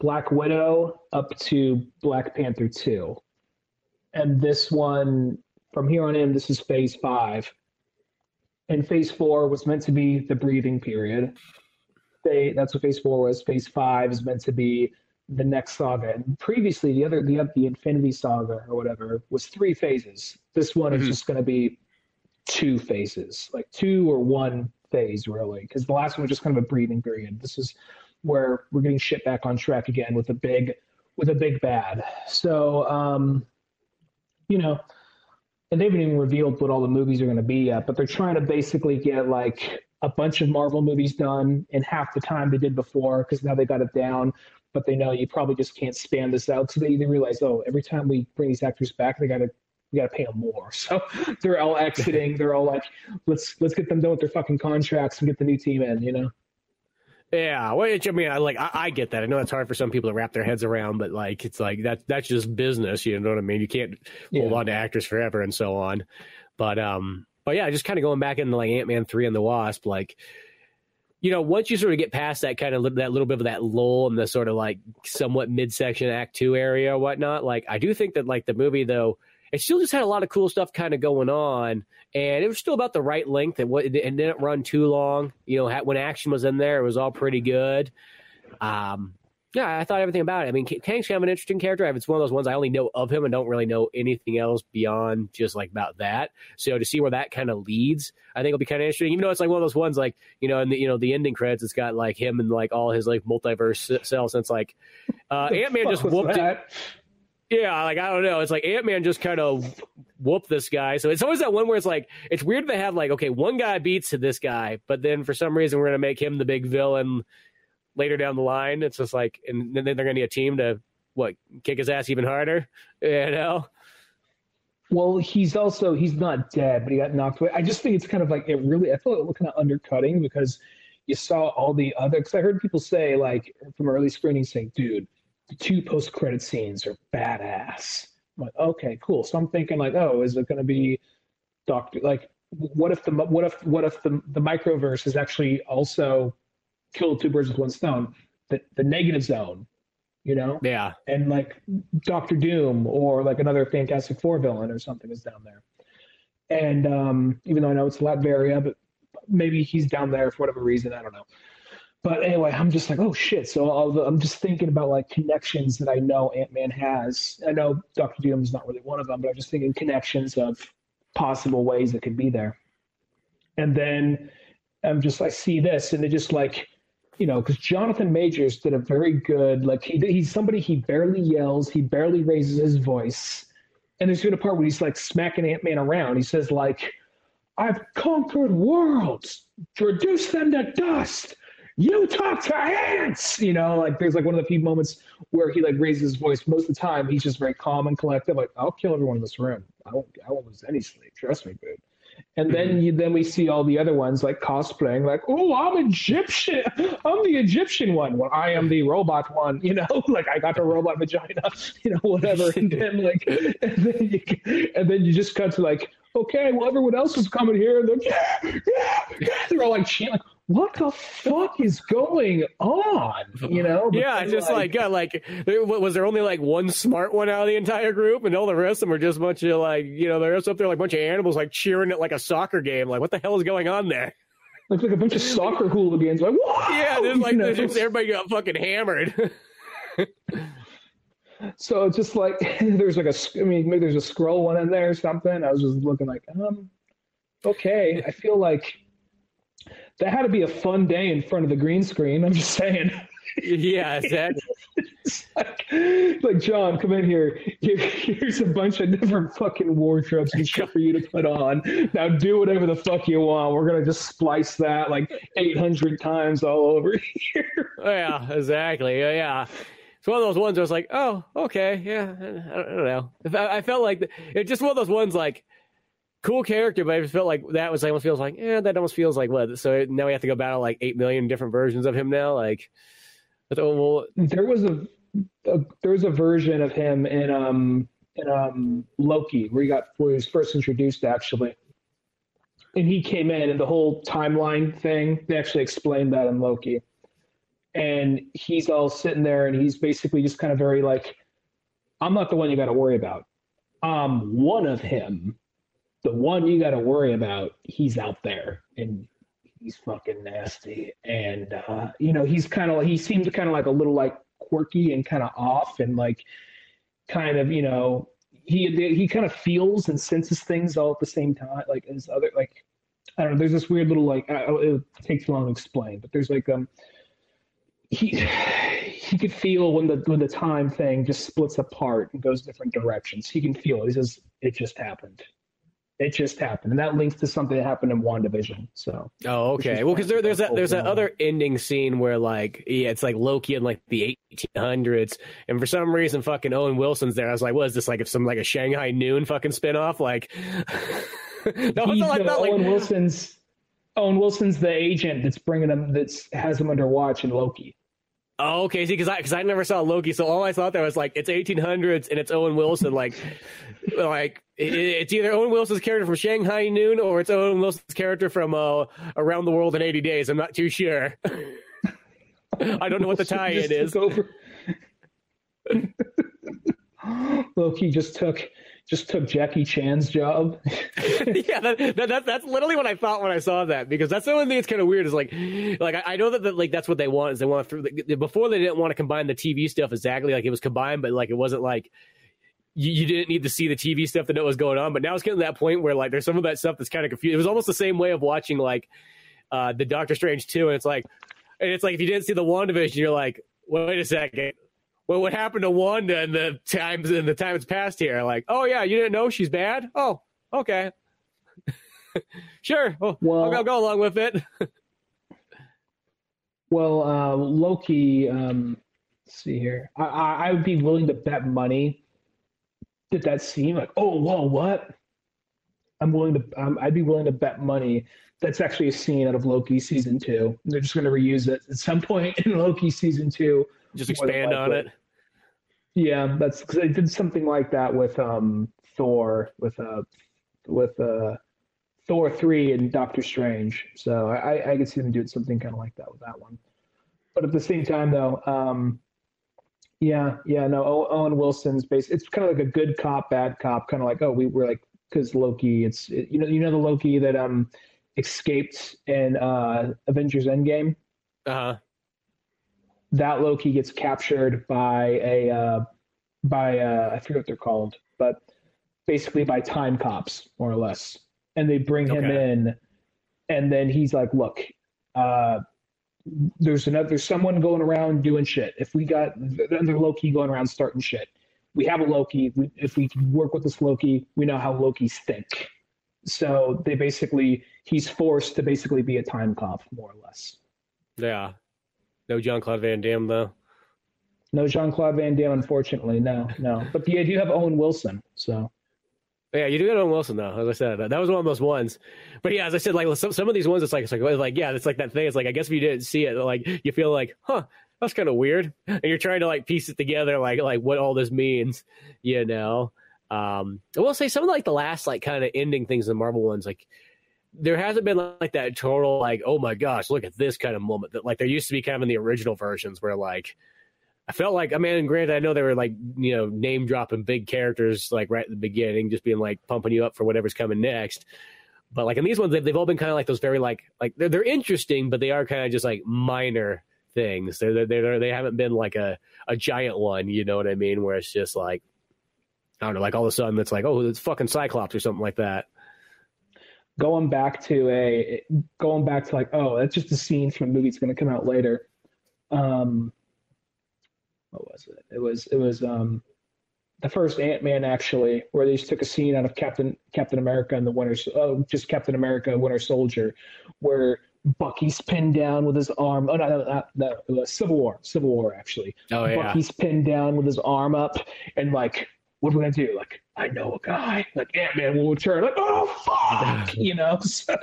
B: Black Widow up to Black Panther Two, and this one from here on in, this is Phase Five. And Phase Four was meant to be the breathing period they that's what phase four was. Phase five is meant to be the next saga. And previously, the other the the Infinity Saga or whatever was three phases. This one mm-hmm. is just going to be two phases, like two or one phase really, because the last one was just kind of a breathing period. This is where we're getting shit back on track again with a big with a big bad. So um, you know, and they haven't even revealed what all the movies are going to be yet, but they're trying to basically get like a bunch of Marvel movies done in half the time they did before because now they got it down. But they know you probably just can't span this out. So they, they realize, oh, every time we bring these actors back, they got to we got to pay them more. So they're all exiting. they're all like, let's let's get them done with their fucking contracts and get the new team in. You know.
A: Yeah, well, I mean, I like I, I, get that. I know it's hard for some people to wrap their heads around, but like it's like that that's just business. You know what I mean? You can't yeah. hold on to actors forever and so on. But um, but yeah, just kind of going back into like Ant Man three and the Wasp, like you know, once you sort of get past that kind of that little bit of that lull and the sort of like somewhat midsection Act two area or whatnot, like I do think that like the movie though, it still just had a lot of cool stuff kind of going on, and it was still about the right length and what it didn't run too long. You know, when action was in there, it was all pretty good. Um, yeah, I thought everything about it. I mean, Kang's kind of an interesting character. It's one of those ones I only know of him and don't really know anything else beyond just like about that. So to see where that kind of leads, I think it'll be kind of interesting. Even though it's like one of those ones, like you know, in the you know the ending credits, it's got like him and like all his like multiverse selves. And it's like uh, Ant Man just whooped it. Yeah, like I don't know. It's like Ant Man just kind of whooped this guy. So it's always that one where it's like it's weird to have like okay, one guy beats this guy, but then for some reason we're gonna make him the big villain later down the line. It's just like, and then they're going to need a team to what kick his ass even harder, you know.
B: Well, he's also he's not dead, but he got knocked away. I just think it's kind of like it really. I feel like kind of undercutting because you saw all the other. Because I heard people say like from early screenings saying, "Dude, the two post credit scenes are badass." I'm like, okay, cool. So I'm thinking like, oh, is it going to be Doctor? Like, what if the what if what if the the microverse is actually also kill two birds with one stone. The, the negative zone you know?
A: Yeah.
B: And like Doctor Doom or like another Fantastic Four villain or something is down there. And um, even though I know it's Latveria, but maybe he's down there for whatever reason. I don't know. But anyway, I'm just like, oh shit. So I'm just thinking about like connections that I know Ant Man has. I know Doctor Doom is not really one of them, but I'm just thinking connections of possible ways that could be there. And then I'm just I see this, and it just like, you know, because Jonathan Majors did a very good like he he's somebody he barely yells, he barely raises his voice, and there's even a part where he's like smacking Ant Man around. He says like, "I've conquered worlds, reduced them to dust." You talk to ants, you know, like there's like one of the few moments where he like raises his voice. Most of the time, he's just very calm and collected. Like, I'll kill everyone in this room. I won't, I won't lose any sleep. Trust me, dude. And then mm-hmm. you, then we see all the other ones like cosplaying, like, oh, I'm Egyptian. I'm the Egyptian one. Well, I am the robot one. You know, like I got the robot vagina. You know, whatever. And then like, and then you, and then you just cut to like, okay, well, everyone else is coming here. And then, yeah, yeah, yeah. They're all like chanting, like, what the fuck is going on? You know?
A: Yeah, just like, like, yeah, like was there only like one smart one out of the entire group, and all the rest of them are just a bunch of like, you know, there's up there like a bunch of animals like cheering at like a soccer game. Like, what the hell is going on there?
B: Like, like a bunch of soccer hooligans. Like, Whoa!
A: yeah, there's like there's just, everybody got fucking hammered.
B: so it's just like there's like a, I mean, maybe there's a scroll one in there or something. I was just looking like, um, okay. I feel like that had to be a fun day in front of the green screen. I'm just saying.
A: Yeah, exactly.
B: like, like, John, come in here. here. Here's a bunch of different fucking wardrobes and shit for you to put on. Now do whatever the fuck you want. We're gonna just splice that like 800 times all over here.
A: yeah, exactly. Yeah. It's one of those ones I was like, oh, okay, yeah. I don't, know. I felt like it's just one of those ones like cool character, but I just felt like that was almost feels like, yeah, that almost feels like what. So now we have to go battle like eight million different versions of him now. Like, well,
B: there was a, a there was a version of him in um in um Loki where he got where he was first introduced actually, and he came in and the whole timeline thing. They actually explained that in Loki, and he's all sitting there and he's basically just kind of very like, I'm not the one you got to worry about. I'm one of him the one you got to worry about, he's out there and he's fucking nasty. And, uh, you know, he's kind of, he seems kind of like a little like quirky and kind of off and like kind of, you know, he, he kind of feels and senses things all at the same time. Like as other, like, I don't know, there's this weird little, like, uh, it takes long to explain, but there's like, um, he, he could feel when the when the time thing just splits apart and goes different directions. He can feel it. He says, "It just happened." It just happened, and that links to something that happened in WandaVision. So.
A: Oh, okay. Well, because there, there's that there's that other ending scene where like yeah, it's like Loki in like the 1800s, and for some reason, fucking Owen Wilson's there. I was like, what is this like? If some like a Shanghai Noon fucking spinoff? Like,
B: no, He's, like that. Like, Owen Wilson's Owen Wilson's the agent that's bringing them that's has him under watch in Loki.
A: Oh, okay. See, because I because I never saw Loki, so all I thought there was like it's 1800s and it's Owen Wilson. Like, like it, it's either Owen Wilson's character from Shanghai Noon or it's Owen Wilson's character from uh, Around the World in 80 Days. I'm not too sure. I don't know what the tie-in is.
B: Loki just took just took Jackie Chan's job.
A: yeah, that, that, that, that's literally what I thought when I saw that because that's the only thing that's kind of weird is like, like I, know that, that like that's what they want is they want to before they didn't want to combine the TV stuff exactly like it was combined, but like it wasn't like you, you, didn't need to see the TV stuff to know what was going on. But now it's getting to that point where like there's some of that stuff that's kind of confused. It was almost the same way of watching like uh the Doctor Strange 2 and it's like and it's like if you didn't see the WandaVision, you're like, wait a second well, what happened to Wanda in the times in the times past here? Like, oh yeah, you didn't know she's bad? Oh, okay, sure. Well, well, I'll, I'll, go along with it.
B: well, uh, Loki. Um, see here, I, I, I would be willing to bet money that that scene, like, oh, whoa, what? I'm willing to. Um, I'd be willing to bet money that's actually a scene out of Loki season two. They're just going to reuse it at some point in Loki season two
A: just expand on it.
B: Yeah, that's because they did something like that with um Thor with uh with uh Thor three and Doctor Strange. So I I could see them doing something kind of like that with that one. But at the same time though, um Yeah, yeah, no. Owen Wilson's base. It's kind of like a good cop, bad cop. Kind of like, oh, we were like because Loki. It's it, you know, you know the Loki that um escaped in uh Avengers Endgame.
A: Uh huh.
B: That Loki gets captured by a uh by uh I forget what they're called, but basically by time cops more or less, and they bring him in, and then he's like, look, uh there's another there's someone going around doing shit. If we got another Loki going around starting shit, we have a Loki. We, if we can work with this Loki, we know how Loki's think. So they basically he's forced to basically be a time cop more or less.
A: Yeah. No Jean Claude Van Damme though.
B: No Jean Claude Van Damme, unfortunately. No, no. But yeah, I do have Owen Wilson. So
A: Yeah, you do get Owen Wilson though. As I said, that, that was one of those ones. But yeah, as I said, like some some of these ones, it's like it's like like yeah, it's like that thing. It's like I guess if you didn't see it, like you feel like, huh, that's kind of weird, and you're trying to like piece it together, like like what all this means, you know. Um, I will say some of like the last like kind of ending things in the Marvel ones, like there hasn't been like that total like oh my gosh, look at this kind of moment that like there used to be kind of in the original versions where like. I felt like, I mean, granted, I know they were like, you know, name dropping big characters like right at the beginning, just being like pumping you up for whatever's coming next. But like in these ones, they've, they've all been kind of like those very like like they're they're interesting, but they are kind of just like minor things. They're, they're they're they haven't been like a a giant one, you know what I mean? Where it's just like I don't know, like all of a sudden it's like oh, it's fucking Cyclops or something like that.
B: Going back to a going back to like oh that's just a scene from a movie that's going to come out later. Um what was it? It was it was um the first ant-man actually where they just took a scene out of captain captain america and the winter oh just captain america winter soldier where bucky's pinned down with his arm oh no no, no, no it was civil war civil war actually.
A: Oh yeah,
B: Bucky's pinned down with his arm up, and like, what are we gonna do? Like, I know a guy. Like Ant Man will return. Like, oh fuck, you know. So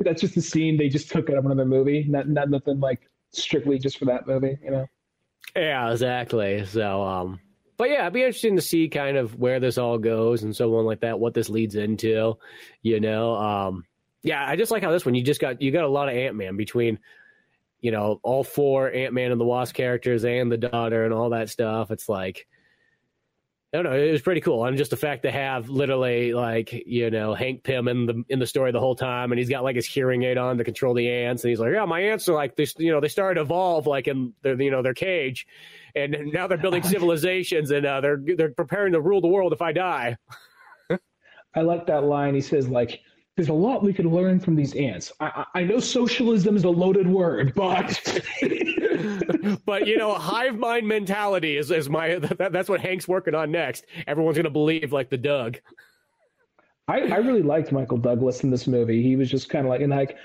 B: that's just the scene they just took out of another movie. Not not nothing like strictly just for that movie. You know.
A: yeah, exactly. So um, but yeah, it'd be interesting to see kind of where this all goes and so on like that, what this leads into, you know. Um, yeah, I just like how this one you just got you got a lot of Ant Man between, you know, all four Ant Man and the Wasp characters and the daughter and all that stuff. It's like I don't know, it was pretty cool. And just the fact to have literally like, you know, Hank Pym in the in the story the whole time and he's got like his hearing aid on to control the ants and he's like, Yeah, my ants are like this you know, they started to evolve like in their you know, their cage and now they're building civilizations and uh, they're they're preparing to rule the world if I die.
B: I like that line. He says like. There's a lot we could learn from these ants. I, I know socialism is a loaded word, but
A: but you know, a hive mind mentality is, is my that, that's what Hank's working on next. Everyone's gonna believe like the Doug.
B: I, I really liked Michael Douglas in this movie. He was just kind of like, and like,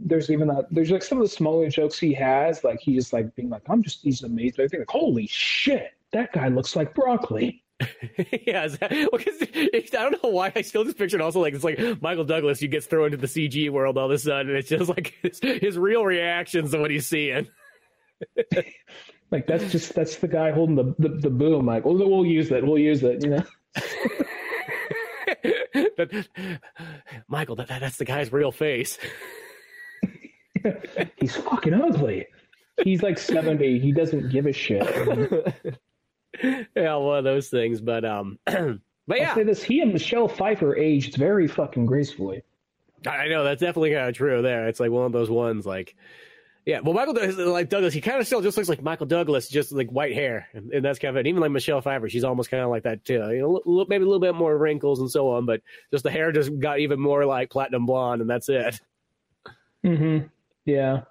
B: there's even that, there's like some of the smaller jokes he has, like he's just like being like, I'm just, he's amazed. I think like, holy shit, that guy looks like broccoli.
A: yeah, is that- well, 'cause I don't know why I still just pictured also like it's like Michael Douglas. You get thrown into the CG world all of a sudden, and it's just like his, his real reactions to what he's seeing.
B: Like that's just that's the guy holding the the, the boom. Like, we'll, we'll use it. We'll use it. You know.
A: that, Michael, that, that, that's the guy's real face.
B: He's fucking ugly. He's like seventy. He doesn't give a shit.
A: yeah, one of those things. But um, but yeah,
B: I'll
A: yeah,
B: say this: he and Michelle Pfeiffer aged very fucking gracefully.
A: I know that's definitely kind of true. There, it's like one of those ones. Like, yeah, well, Michael Douglas, like Douglas, he kind of still just looks like Michael Douglas, just like white hair, and, and that's kind of it. Even like Michelle Pfeiffer, she's almost kind of like that too. You know, little- maybe a little bit more wrinkles and so on, but just the hair just got even more like platinum blonde, and that's it.
B: Mm-hmm. Yeah.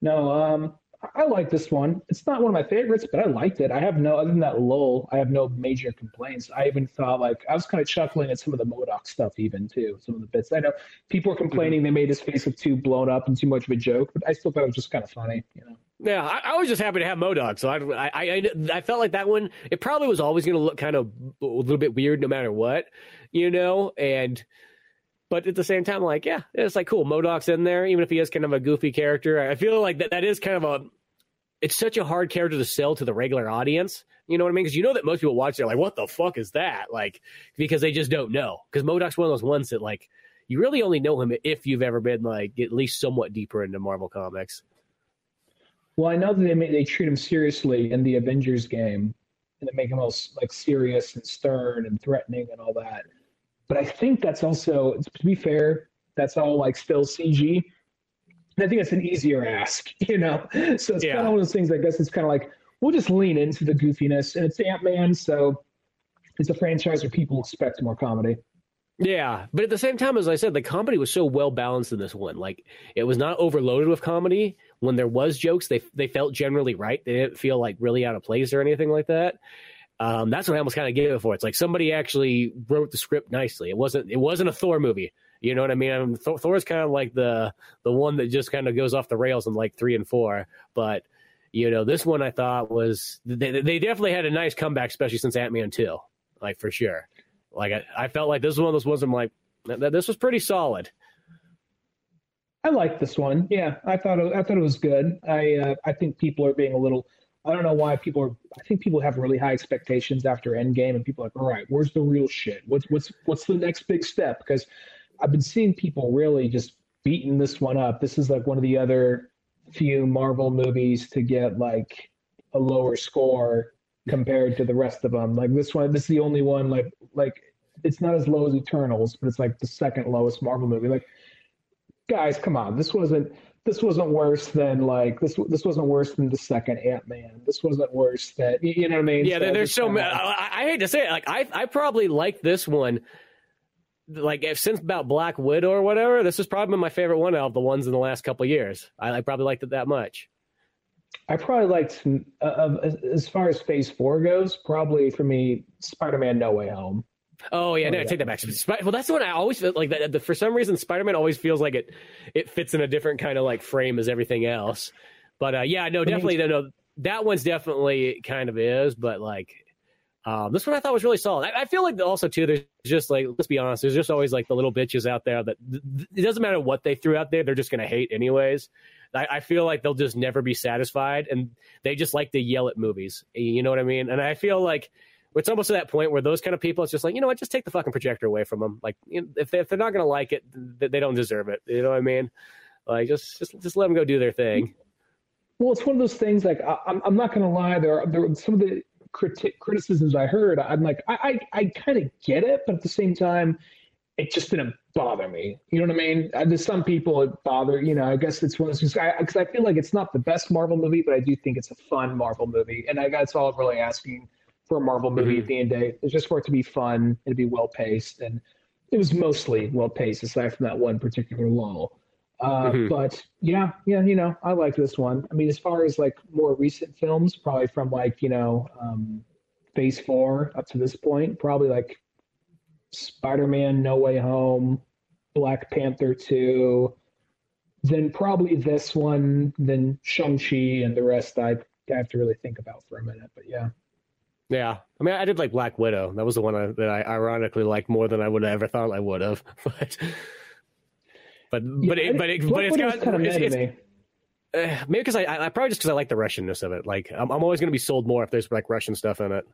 B: No, um, I like this one. It's not one of my favorites, but I liked it. I have no, other than that lull, I have no major complaints. I even thought like I was kind of chuckling at some of the MODOK stuff, even too. Some of the bits. I know people are complaining they made his face look too blown up and too much of a joke, but I still thought it was just kind of funny. You know.
A: Yeah, I, I was just happy to have MODOK, so I, I, I, I felt like that one. It probably was always going to look kind of a little bit weird, no matter what, you know. And but at the same time, like, yeah, it's like cool. MODOK's in there, even if he is kind of a goofy character. I feel like that that is kind of a. It's such a hard character to sell to the regular audience. You know what I mean? Because you know that most people watch, they're like, "What the fuck is that?" Like, because they just don't know. Because MODOK's one of those ones that like you really only know him if you've ever been like at least somewhat deeper into Marvel comics.
B: Well, I know that they may, they treat him seriously in the Avengers game, and they make him all like serious and stern and threatening and all that. But I think that's also, to be fair, that's all like still CG. And I think it's an easier ask, you know. So it's yeah. kind of one of those things. I guess it's kind of like we'll just lean into the goofiness, and it's Ant Man, so it's a franchise where people expect more comedy.
A: Yeah, but at the same time, as I said, the comedy was so well balanced in this one. Like it was not overloaded with comedy. When there was jokes, they they felt generally right. They didn't feel like really out of place or anything like that. Um, that's what I almost kind of gave it for. It's like somebody actually wrote the script nicely. It wasn't it wasn't a Thor movie. You know what I mean? I mean Thor, Thor's kind of like the the one that just kind of goes off the rails in like three and four. But you know, this one I thought was they, they definitely had a nice comeback, especially since Ant Man two, like for sure. Like I, I felt like this was one of those ones I'm like, this was pretty solid.
B: I like this one. Yeah, I thought it, I thought it was good. I uh, I think people are being a little. I don't know why people are. I think people have really high expectations after Endgame, and people are like, all right, where's the real shit? What's what's what's the next big step? Because I've been seeing people really just beating this one up. This is like one of the other few Marvel movies to get like a lower score compared to the rest of them. Like this one, this is the only one like like it's not as low as Eternals, but it's like the second lowest Marvel movie. Like, guys, come on, this wasn't this wasn't worse than like this this wasn't worse than the second Ant Man. This wasn't worse than you know what I mean.
A: Yeah, so there's so many. I, I, hate to say it, like I I probably like this one. Like since about Black Widow or whatever, this is probably my favorite one of the ones in the last couple years. I, I probably liked it that much.
B: I probably liked, uh, as far as Phase Four goes, probably for me, Spider-Man: No Way Home.
A: Oh yeah, no, take that back. Well, that's the one I always feel like. That for some reason, Spider-Man always feels like it. It fits in a different kind of like frame as everything else. But uh, yeah, no, definitely, no, no, that one's definitely kind of is. But like, um, this one I thought was really solid. I, I, feel like also too, there's just like let's be honest, there's just always like the little bitches out there that th- it doesn't matter what they threw out there, they're just gonna hate anyways. I, I, feel like they'll just never be satisfied, and they just like to yell at movies. You know what I mean? And I feel like it's almost to that point where those kind of people, it's just like you know what, just take the fucking projector away from them. Like you know, if, they, if they're not gonna like it, they don't deserve it. You know what I mean? Like just just just let them go do their thing.
B: Well, it's one of those things. Like I, am I'm not gonna lie, there are, there are some of the criti- criticisms I heard. I'm like I I, I kind of get it, but at the same time, it just didn't bother me. You know what I mean? Uh, there's some people it bother. You know, I guess it's one of those because I, I, feel like it's not the best Marvel movie, but I do think it's a fun Marvel movie, and I that's all I'm really asking for a Marvel movie mm-hmm. at the end of the day. It's just for it to be fun and to be well paced, and it was mostly well paced aside from that one particular lull. Uh, mm-hmm. But yeah, yeah, you know, I like this one. I mean, as far as like more recent films, probably from like you know, um, Phase Four up to this point, probably like Spider-Man: No Way Home, Black Panther 2, then probably this one, then Shang-Chi, and the rest I have to really think about for a minute. But yeah.
A: Yeah, I mean, I did like Black Widow. That was the one I, that I ironically liked more than I would have ever thought I would have. but, but, yeah, but, it, but, it, but it's got kind of it's, it's, uh, maybe because I, I probably just because I like the Russianness of it. Like, I'm, I'm always going to be sold more if there's like Russian stuff in it.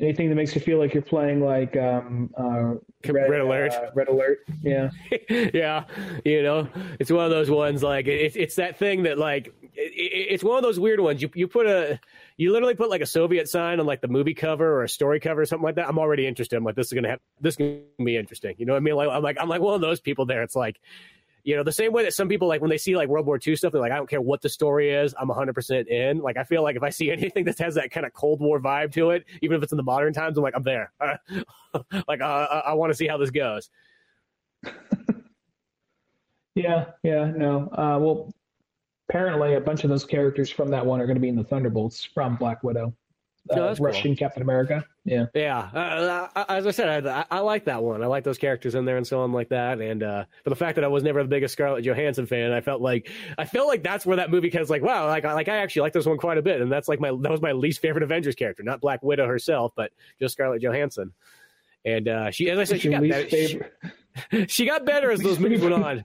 B: Anything that makes you feel like you're playing like um, uh,
A: Red, Red, Alert.
B: Uh, Red Alert. Yeah.
A: yeah. You know, it's one of those ones like it's it's that thing that like it, it's one of those weird ones. You you put a you literally put like a Soviet sign on like the movie cover or a story cover or something like that. I'm already interested. I'm like, this is gonna have this is gonna be interesting. You know what I mean? Like I'm like I'm like one of those people there. It's like you know, the same way that some people like when they see like World War II stuff, they're like, I don't care what the story is, I'm 100% in. Like, I feel like if I see anything that has that kind of Cold War vibe to it, even if it's in the modern times, I'm like, I'm there. like, uh, I, I want to see how this goes.
B: yeah, yeah, no. Uh, well, apparently, a bunch of those characters from that one are going to be in the Thunderbolts from Black Widow uh, Russian cool. Captain America. Yeah,
A: yeah. Uh, uh as I said, I, I, like that one. I like those characters in there and so on like that. And uh, for the fact that I was never the biggest Scarlett Johansson fan, I felt like I felt like that's where that movie kind of like wow, like like I actually like this one quite a bit. And that's like my that was my least favorite Avengers character, not Black Widow herself, but just Scarlett Johansson. And uh, she, as I said, she got better. She, she, got better as those movies went on.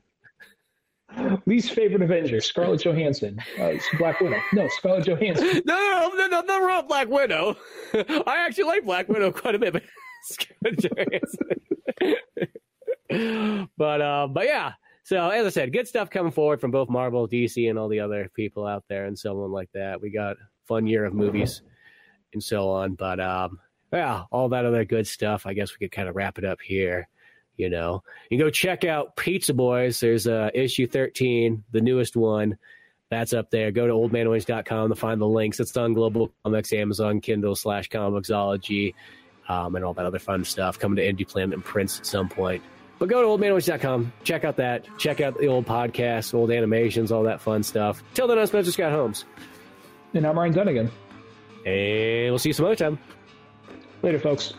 B: Least favorite Avenger, Scarlett Johansson. Uh, Black Widow. No, Scarlett Johansson.
A: No, no, no, no, wrong. Black Widow. I actually like Black Widow quite a bit, but Scarlett Johansson. but uh, but yeah. So as I said, good stuff coming forward from both Marvel, DC, and all the other people out there, and so on like that. We got fun year of movies and so on. But um, yeah, all that other good stuff. I guess we could kind of wrap it up here. You know, you go check out Pizza Boyz. There's uh, issue 13, the newest one. That's up there. Go to oldmanwings.com to find the links. It's on Global Comics, Amazon, Kindle slash Comixology, um, and all that other fun stuff. Coming to Indy Planet and Prince at some point. But go to oldmanwings.com. Check out that. Check out the old podcasts, old animations, all that fun stuff. Till then, I'm Spencer Scott Holmes.
B: And I'm Ryan Dunigan.
A: And we'll see you some other time.
B: Later, folks.